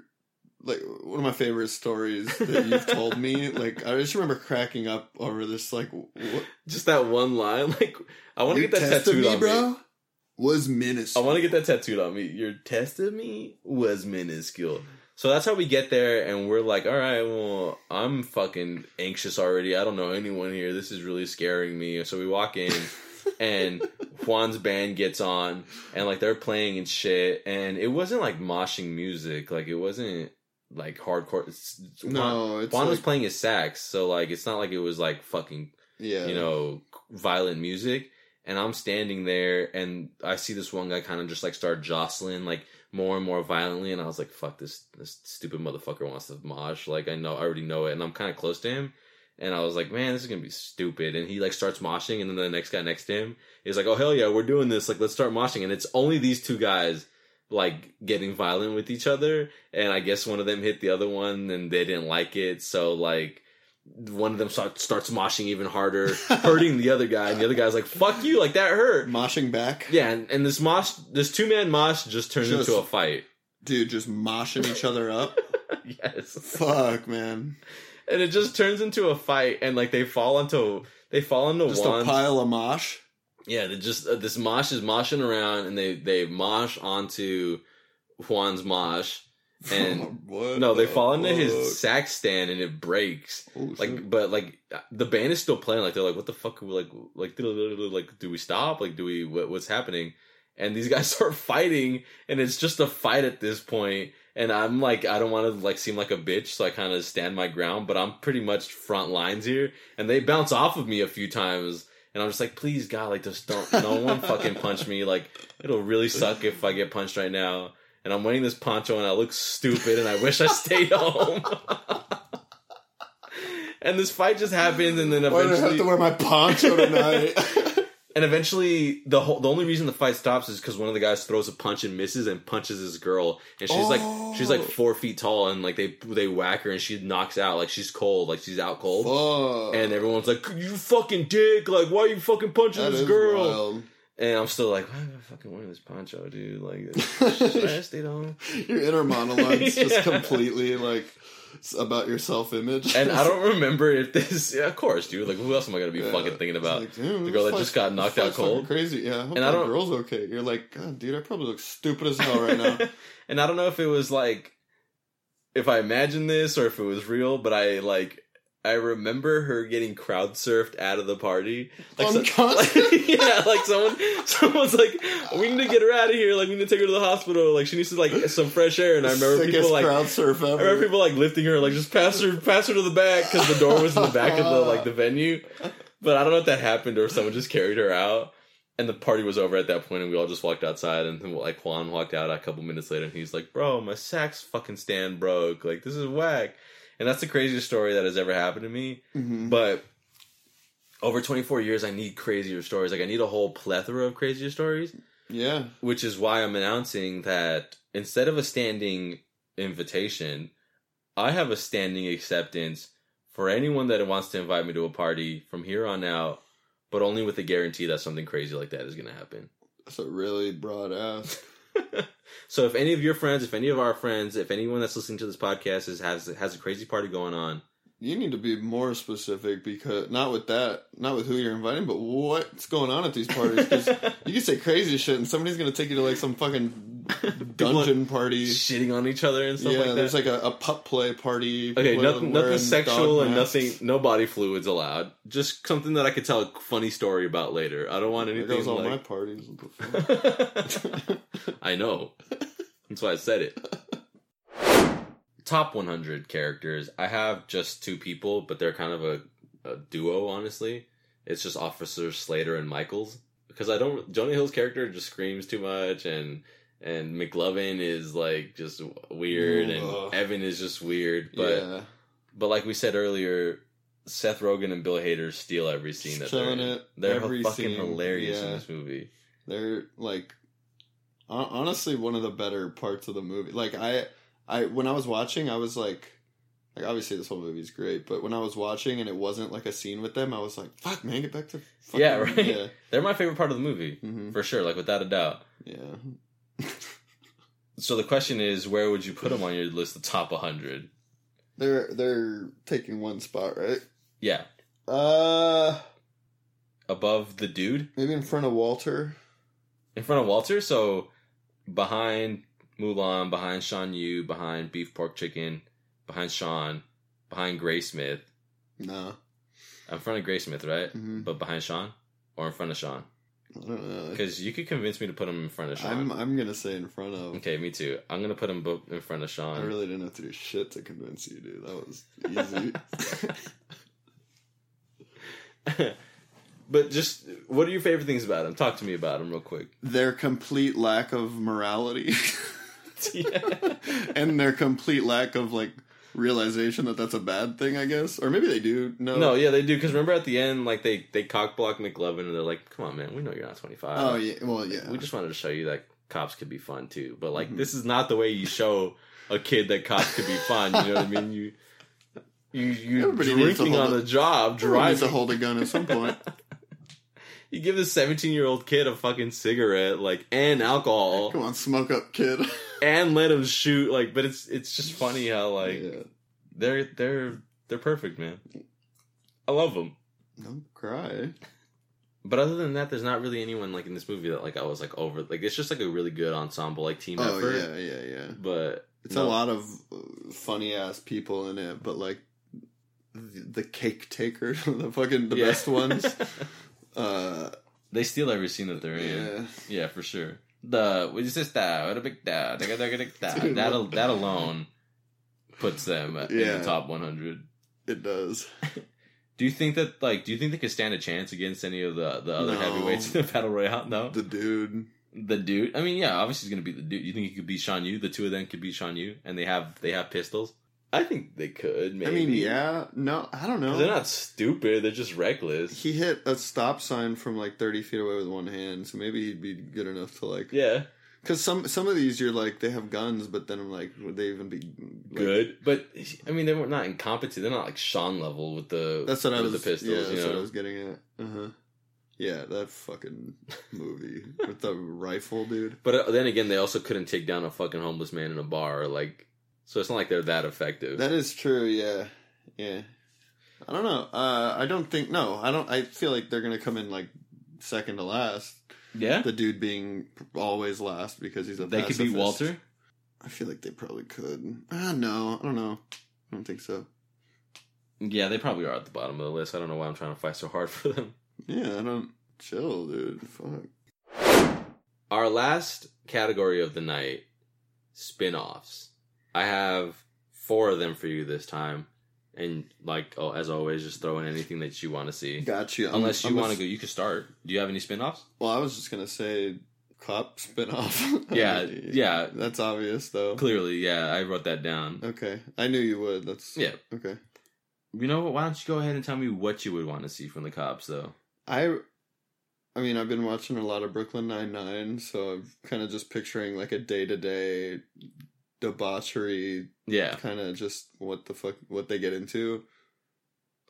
like one of my favorite stories that you've told me. Like I just remember cracking up over this. Like, what
just that one line. Like, I want to get that
test of
tattooed
me,
on
bro?
me.
Was minuscule.
I want to get that tattooed on me. Your test of me was minuscule. So that's how we get there, and we're like, all right, well, I'm fucking anxious already. I don't know anyone here. This is really scaring me. So we walk in, and Juan's band gets on, and like they're playing and shit, and it wasn't like moshing music. Like it wasn't like hardcore. It's- Juan,
no, it's
Juan was playing his sax, so like it's not like it was like fucking
Yeah,
you know, violent music. And I'm standing there and I see this one guy kind of just like start jostling like more and more violently. And I was like, fuck, this, this stupid motherfucker wants to mosh. Like, I know, I already know it. And I'm kind of close to him. And I was like, man, this is to be stupid. And he like starts moshing. And then the next guy next to him is like, oh, hell yeah, we're doing this. Like, let's start moshing. And it's only these two guys like getting violent with each other. And I guess one of them hit the other one and they didn't like it. So like, one of them start, starts moshing even harder, hurting the other guy, and the other guy's like, "Fuck you!" Like that hurt.
moshing back.
Yeah, and, and this mosh, this two man mosh, just turned
Just-
into a fight.
dude, just moshing each other up.
yes,
Fuck, man,
and it just turns into a fight, and like they fall into they fall into
just
one.
a pile of mosh.
Yeah, they just uh, this mosh is moshing around, and they they mosh onto Juan's mosh, and no, they
the
fall into
fuck?
his sax stand, and it breaks.
Oh, shit.
like but like the band is still playing. Like they're like what the fuck? Are we like like like do we stop? Like do we what, what's happening? And these guys start fighting and it's just a fight at this point. And i'm like i don't want to like seem like a bitch so i kind of stand my ground but i'm pretty much front lines here. And they bounce off of me a few times and i'm just like please god like just don't no one fucking punch me. Like it'll really suck if i get punched right now. And i'm wearing this poncho and i look stupid and i wish i stayed home. And this fight just happens, and then
Why do I have to wear my poncho tonight?
and eventually, the whole the only reason the fight stops is because one of the guys throws a punch and misses and punches his girl, and she's like she's like
Oh.
four feet tall, and like they they whack her, and she knocks out, like she's cold, like she's out cold,
Fuck.
and everyone's like, "You fucking dick! Like, why are you fucking punching
That
this
is
girl?"
wild.
And I'm still like, "Why am I fucking wearing this poncho, dude? Like, should I stayed home?"
Your inner monologue's
Yeah.
just completely like about your self image.
And I don't remember if this. Yeah, of course, dude. Like, who else am I gonna be fucking thinking about? the girl that just got knocked out cold?
Crazy, yeah. I hope
And I don't-
girl's okay. You're like, God, dude, I probably look stupid as hell right now.
and I don't know if it was like if I imagined this or if it was real, but I like I remember her getting crowd surfed out of the party. Like, so- like- yeah, like someone someone's like, we need to get her out of here. Like we need to take her to the hospital. Like she needs to like some fresh air. And I remember
Sickest
people like.
crowd surf ever.
I remember people like lifting her, like just pass her, pass her to the back because the door was in the back of the like the venue. But I don't know if that happened or if someone just carried her out. And the party was over at that point, and we all just walked outside. And then, like Juan walked out a couple minutes later, and he's like, "Bro, my sax fucking stand broke. Like this is whack." And that's the craziest story that has ever happened to me.
Mhm.
But over 24 years, I need crazier stories. Like I need a whole plethora of crazier stories
Yeah.
which is why I'm announcing that instead of a standing invitation, I have a standing acceptance for anyone that wants to invite me to a party from here on out, but only with the guarantee that something crazy like that is going to happen.
That's a really broad ass.
so if any of your friends, if any of our friends, if anyone that's listening to this podcast is, has has a crazy party going on,
you need to be more specific because not with that, not with who you're inviting, but what's going on at these parties. Because you can say crazy shit, and somebody's gonna take you to like some fucking dungeon party.
shitting on each other and stuff
yeah,
like that.
there's like a, a pup play party.
Okay, nothing, nothing sexual and nothing, no body fluids allowed. Just something that I could tell a funny story about later. I don't want anything
goes all my parties.
I know. That's why I said it. Top 100 characters. I have just two people, but they're kind of a, a duo, honestly. It's just Officer Slater and Michaels. Because I don't. Jonah Hill's character just screams too much, and and McLovin is like just weird, and Evan is just weird. But
yeah,
but like we said earlier, Seth Rogen and Bill Hader steal every scene that
killing
they're in.
it.
They're fucking
scene.
hilarious in this movie.
They're like honestly one of the better parts of the movie. Like I I when I was watching, I was like like obviously this whole movie is great, but when I was watching and it wasn't like a scene with them, I was like, "Fuck, man, get back to fucking,
Yeah, right?
Yeah,
They're my favorite part of the movie.
hmm
For sure, like without a doubt.
yeah.
So the question is, where would you put them on your list The top 100?
They're they're taking one spot, right?
Yeah,
Uh,
above the dude
maybe in front of Walter.
in front of Walter. So behind Mulan, behind Sean Yu, behind Beef Pork Chicken, behind Sean, behind Gray Smith.
No,
In front of Gray Smith, right?
Mhm.
But behind Sean or in front of Sean?
I don't know.
Because you could convince me to put him in front of Sean.
I'm I'm gonna say in front of.
Okay, me too. I'm gonna put him both in front of Sean.
I really didn't have to do shit to convince you, dude. That was easy.
but just what are your favorite things about him? Talk to me about him real quick.
their complete lack of morality
yeah.
and their complete lack of like realization that that's a bad thing i guess or maybe they do no
No, yeah, they do. Because remember at the end, like they they cock block McLovin, and they're like, "Come on, man, we know you're not 25.
oh yeah well yeah
We just wanted to show you that cops could be fun too. But like,
Mhm.
this is not the way you show a kid that cops could be fun. You know what I mean? You you you
Everybody
drinking on
a-
the job,
needs to hold a gun at some point
you give this 17 year old kid a fucking cigarette, like, and alcohol,
come on smoke up kid
and let him shoot. Like, but it's it's just funny how like
yeah.
they're they're they're perfect, man. I love them.
don't cry
But other than that, there's not really anyone like in this movie that like I was like over. Like it's just like a really good ensemble, like team
oh
effort.
yeah yeah yeah
But
it's
no.
a lot of uh, funny ass people in it but like the, the cake taker the fucking the
Yeah.
best ones uh
they steal every scene that they're in.
yeah
Yeah, for sure. The what is this? That what a big that that alone puts them in the top 100.
it does
Do you think that like do you think they could stand a chance against any of the the other
No.
heavyweights in the battle royale? No,
the dude
the dude. I mean, yeah, obviously he's gonna be the dude. You think he could beat Sean Yu? The two of them could beat Sean Yu, and they have they have pistols. I think they could. Maybe.
I mean, yeah, no, I don't know.
They're not stupid. They're just reckless.
He hit a stop sign from like thirty feet away with one hand, so maybe he'd be good enough to like.
Yeah,
Because some some of these you're like they have guns, but then I'm like, would they even be like-
good. But I mean, they were not incompetent. They're not like Sean level with the.
That's what I
with
was.
The pistols.
yeah, that's what I was getting at. Uh huh. Yeah, that fucking movie with the rifle, dude.
But uh, then again, they also couldn't take down a fucking homeless man in a bar. Like, so it's not like they're that effective.
That is true. Yeah, yeah. I don't know. Uh, I don't think. No, I don't. I feel like they're gonna come in like second to last.
yeah,
The dude being always last because he's a.
they could beat
pacifist.
Walter.
I feel like they probably could. Ah, no, I don't know. I don't think so.
Yeah, they probably are at the bottom of the list. I don't know why I'm trying to fight so hard for them.
Yeah, I don't. Chill, dude. Fuck.
Our last category of the night, spin-offs. I have four of them for you this time. And like oh, as always, just throw in anything that you want to see.
Got you.
Unless you
I'm a-
want to go, you can start. Do you have any spin-offs?
Well, I was just gonna say cop spinoff.
Yeah, yeah.
That's obvious, though.
Clearly, yeah, I wrote that down.
Okay, I knew you would. That's
Yeah.
Okay,
You know what? Why don't you go ahead and tell me what you would want to see from the cops, though?
I. I mean, I've been watching a lot of Brooklyn Nine Nine, so I'm kind of just picturing like a day to day debauchery,
Yeah.
kind of just what the fuck what they get into.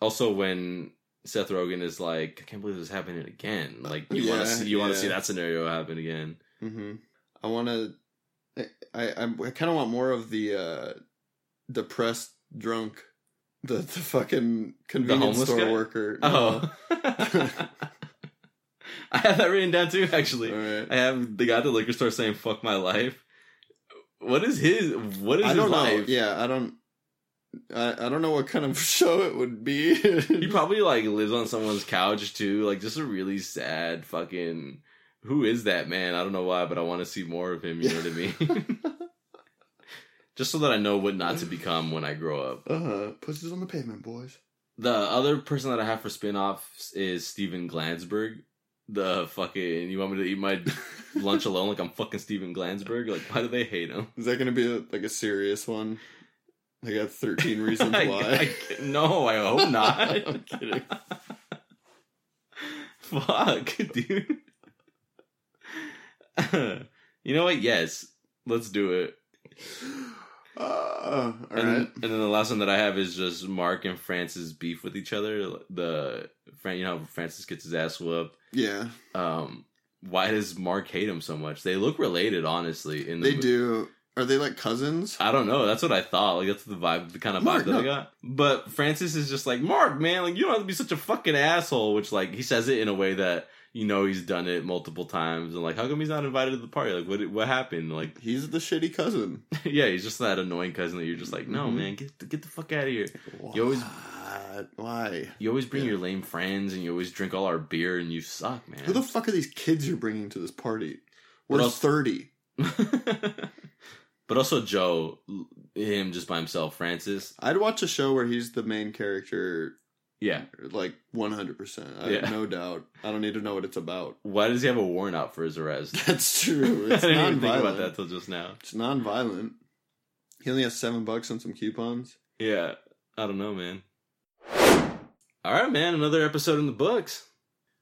Also, when Seth Rogen is like, "I can't believe this is happening again," like you want to see, you want to see that scenario happen again.
hmm I want to. I I, I kind of want more of the uh, depressed drunk The the fucking convenience
homeless
store
guy?
worker. No.
Oh. I have that written down too, actually. I have the guy at the liquor store saying "fuck my life." What is his? What is
I
his
don't know.
life?
Yeah, I don't. I, I don't know what kind of show it would be.
He probably like lives on someone's couch too. Like just a really sad fucking. Who is that man? I don't know why, but I want to see more of him. You know what I mean? just so that I know what not to become when I grow up.
uh huh. Pussies on the pavement, boys.
The other person that I have for spin-offs is Steven Glansberg. The fucking you want me to eat my lunch alone like I'm fucking Steven Glansberg? Like why do they hate him?
Is that going to be a, like a serious one? I got thirteen reasons
I-
why.
I- no, I hope not.
I'm kidding.
Fuck, dude. you know what? Yes, let's do it.
Uh, all
and,
right.
and then the last one that I have is just Mark and Francis beef with each other. The you know, Francis gets his ass whooped.
Yeah,
Um, why does Mark hate him so much? They look related, honestly. In the
they
mo-
do. Are they like cousins?
I don't know. That's what I thought. Like that's the vibe, the kind of vibe
Mark,
that I got. But Francis is just like Mark, man. Like you don't have to be such a fucking asshole. Which like he says it in a way that you know he's done it multiple times. And like, how come he's not invited to the party? Like, what what happened? Like,
He's the shitty cousin.
yeah, he's just that annoying cousin that you're just like, no,
Mhm.
man, get get the fuck out of here. You always-
Why?
You always bring
Yeah.
your lame friends, and you always drink all our beer, and you suck, man.
Who the fuck are these kids you're bringing to this party? We're
else-
thirty.
but also Joe, him just by himself. Francis,
I'd watch a show where he's the main character,
yeah.
like one hundred percent. I
Yeah.
have no doubt. I don't need to know what it's about.
Why does he have a warrant out for his arrest?
That's true.
I didn't even think about that till just now.
It's non-violent. He only has seven bucks and some coupons.
Yeah, I don't know, man. All right, man. Another episode in the books.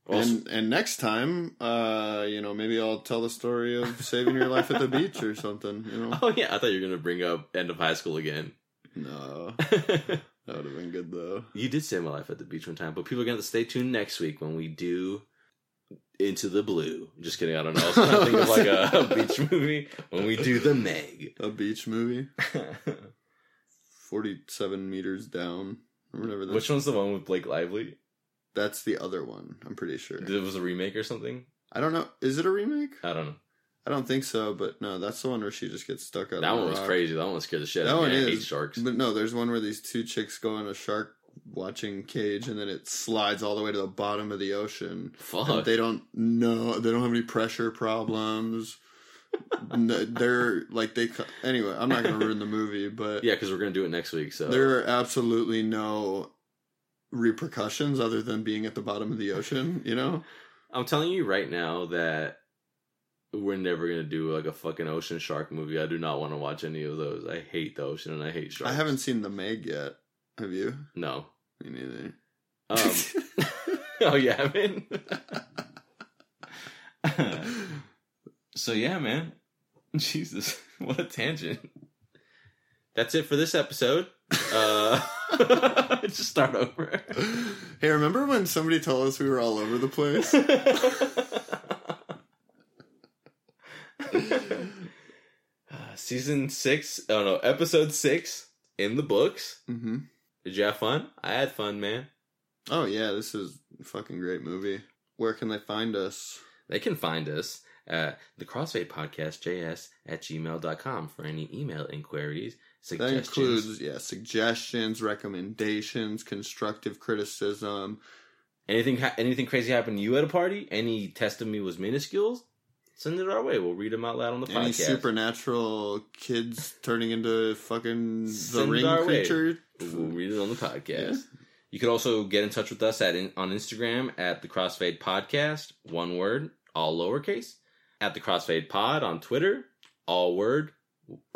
And and next time, uh, you know, maybe I'll tell the story of saving your life at the beach or something. You know,
oh yeah, I thought you were gonna bring up end of high school again.
no, that would have been good though.
you did save my life at the beach one time, but people are gonna stay tuned next week when we do Into the Blue. Just kidding. I don't know. I was trying to think of like a, a beach movie when we do the Meg.
A beach movie, forty-seven meters down, whatever. That's,
Which one's the one with Blake Lively?
That's the other one. I'm pretty sure.
It was a remake or something.
I don't know. Is it a remake?
I don't know.
I don't think so. But no, that's the one where she just gets stuck out.
That one was
rock.
crazy. That one scared the shit
That
out of me.
one
I hate
is.
sharks.
But no, there's one where these two chicks go in a shark watching cage, and then it slides all the way to the bottom of the ocean.
Fuck.
And they don't know. They don't have any pressure problems. They're like they. Anyway, I'm not to ruin the movie, but
Yeah, because we're gonna do it next week. So
there are absolutely no repercussions other than being at the bottom of the ocean. You know,
I'm telling you right now that we're never gonna do like a fucking ocean shark movie. I do not want to watch any of those. I hate the ocean and I hate sharks.
I haven't seen the Meg yet. Have you?
No.
Me neither.
Um, oh, you haven't. so yeah, man. Jesus, what a tangent. That's it for this episode. Uh, just start over.
hey, remember when somebody told us we were all over the place?
Uh, Season six, oh no, episode six in the books.
hmm
Did you have fun? I had fun, man.
Oh yeah, this is a fucking great movie. Where can they find us?
They can find us Uh, at the Crossfade Podcast JS at gmail.com for any email inquiries,
That includes yeah suggestions, recommendations, constructive criticism.
anything ha- anything crazy happened to you at a party? Any test of me was minuscules? Send it our way. We'll read them out loud on the
Any
podcast.
Any supernatural kids turning into fucking the
Send
ring
our way. We'll read it on the podcast.
Yeah.
You could also get in touch with us at on Instagram at the Crossfade Podcast, one word, all lowercase. At the Crossfade Pod on Twitter, all word,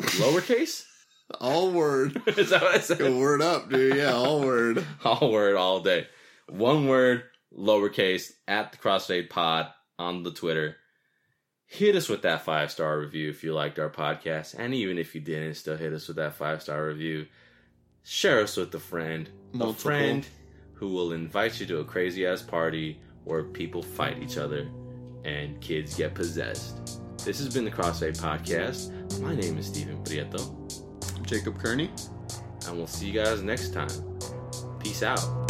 lowercase.
All word.
Is that what I said?
Go word up, dude. Yeah, all word.
all word all day. One word, lowercase, at the Crossfade Pod on the Twitter. Hit us with that five star review if you liked our podcast. And even if you didn't, still hit us with that five star review. Share us with a friend.
Multiple.
A friend who will invite you to a crazy ass party where people fight each other and kids get possessed. This has been the Crossfade Podcast. My name is Steven Prieto, I'm
Jacob Kearney.
and we'll see you guys next time. Peace out.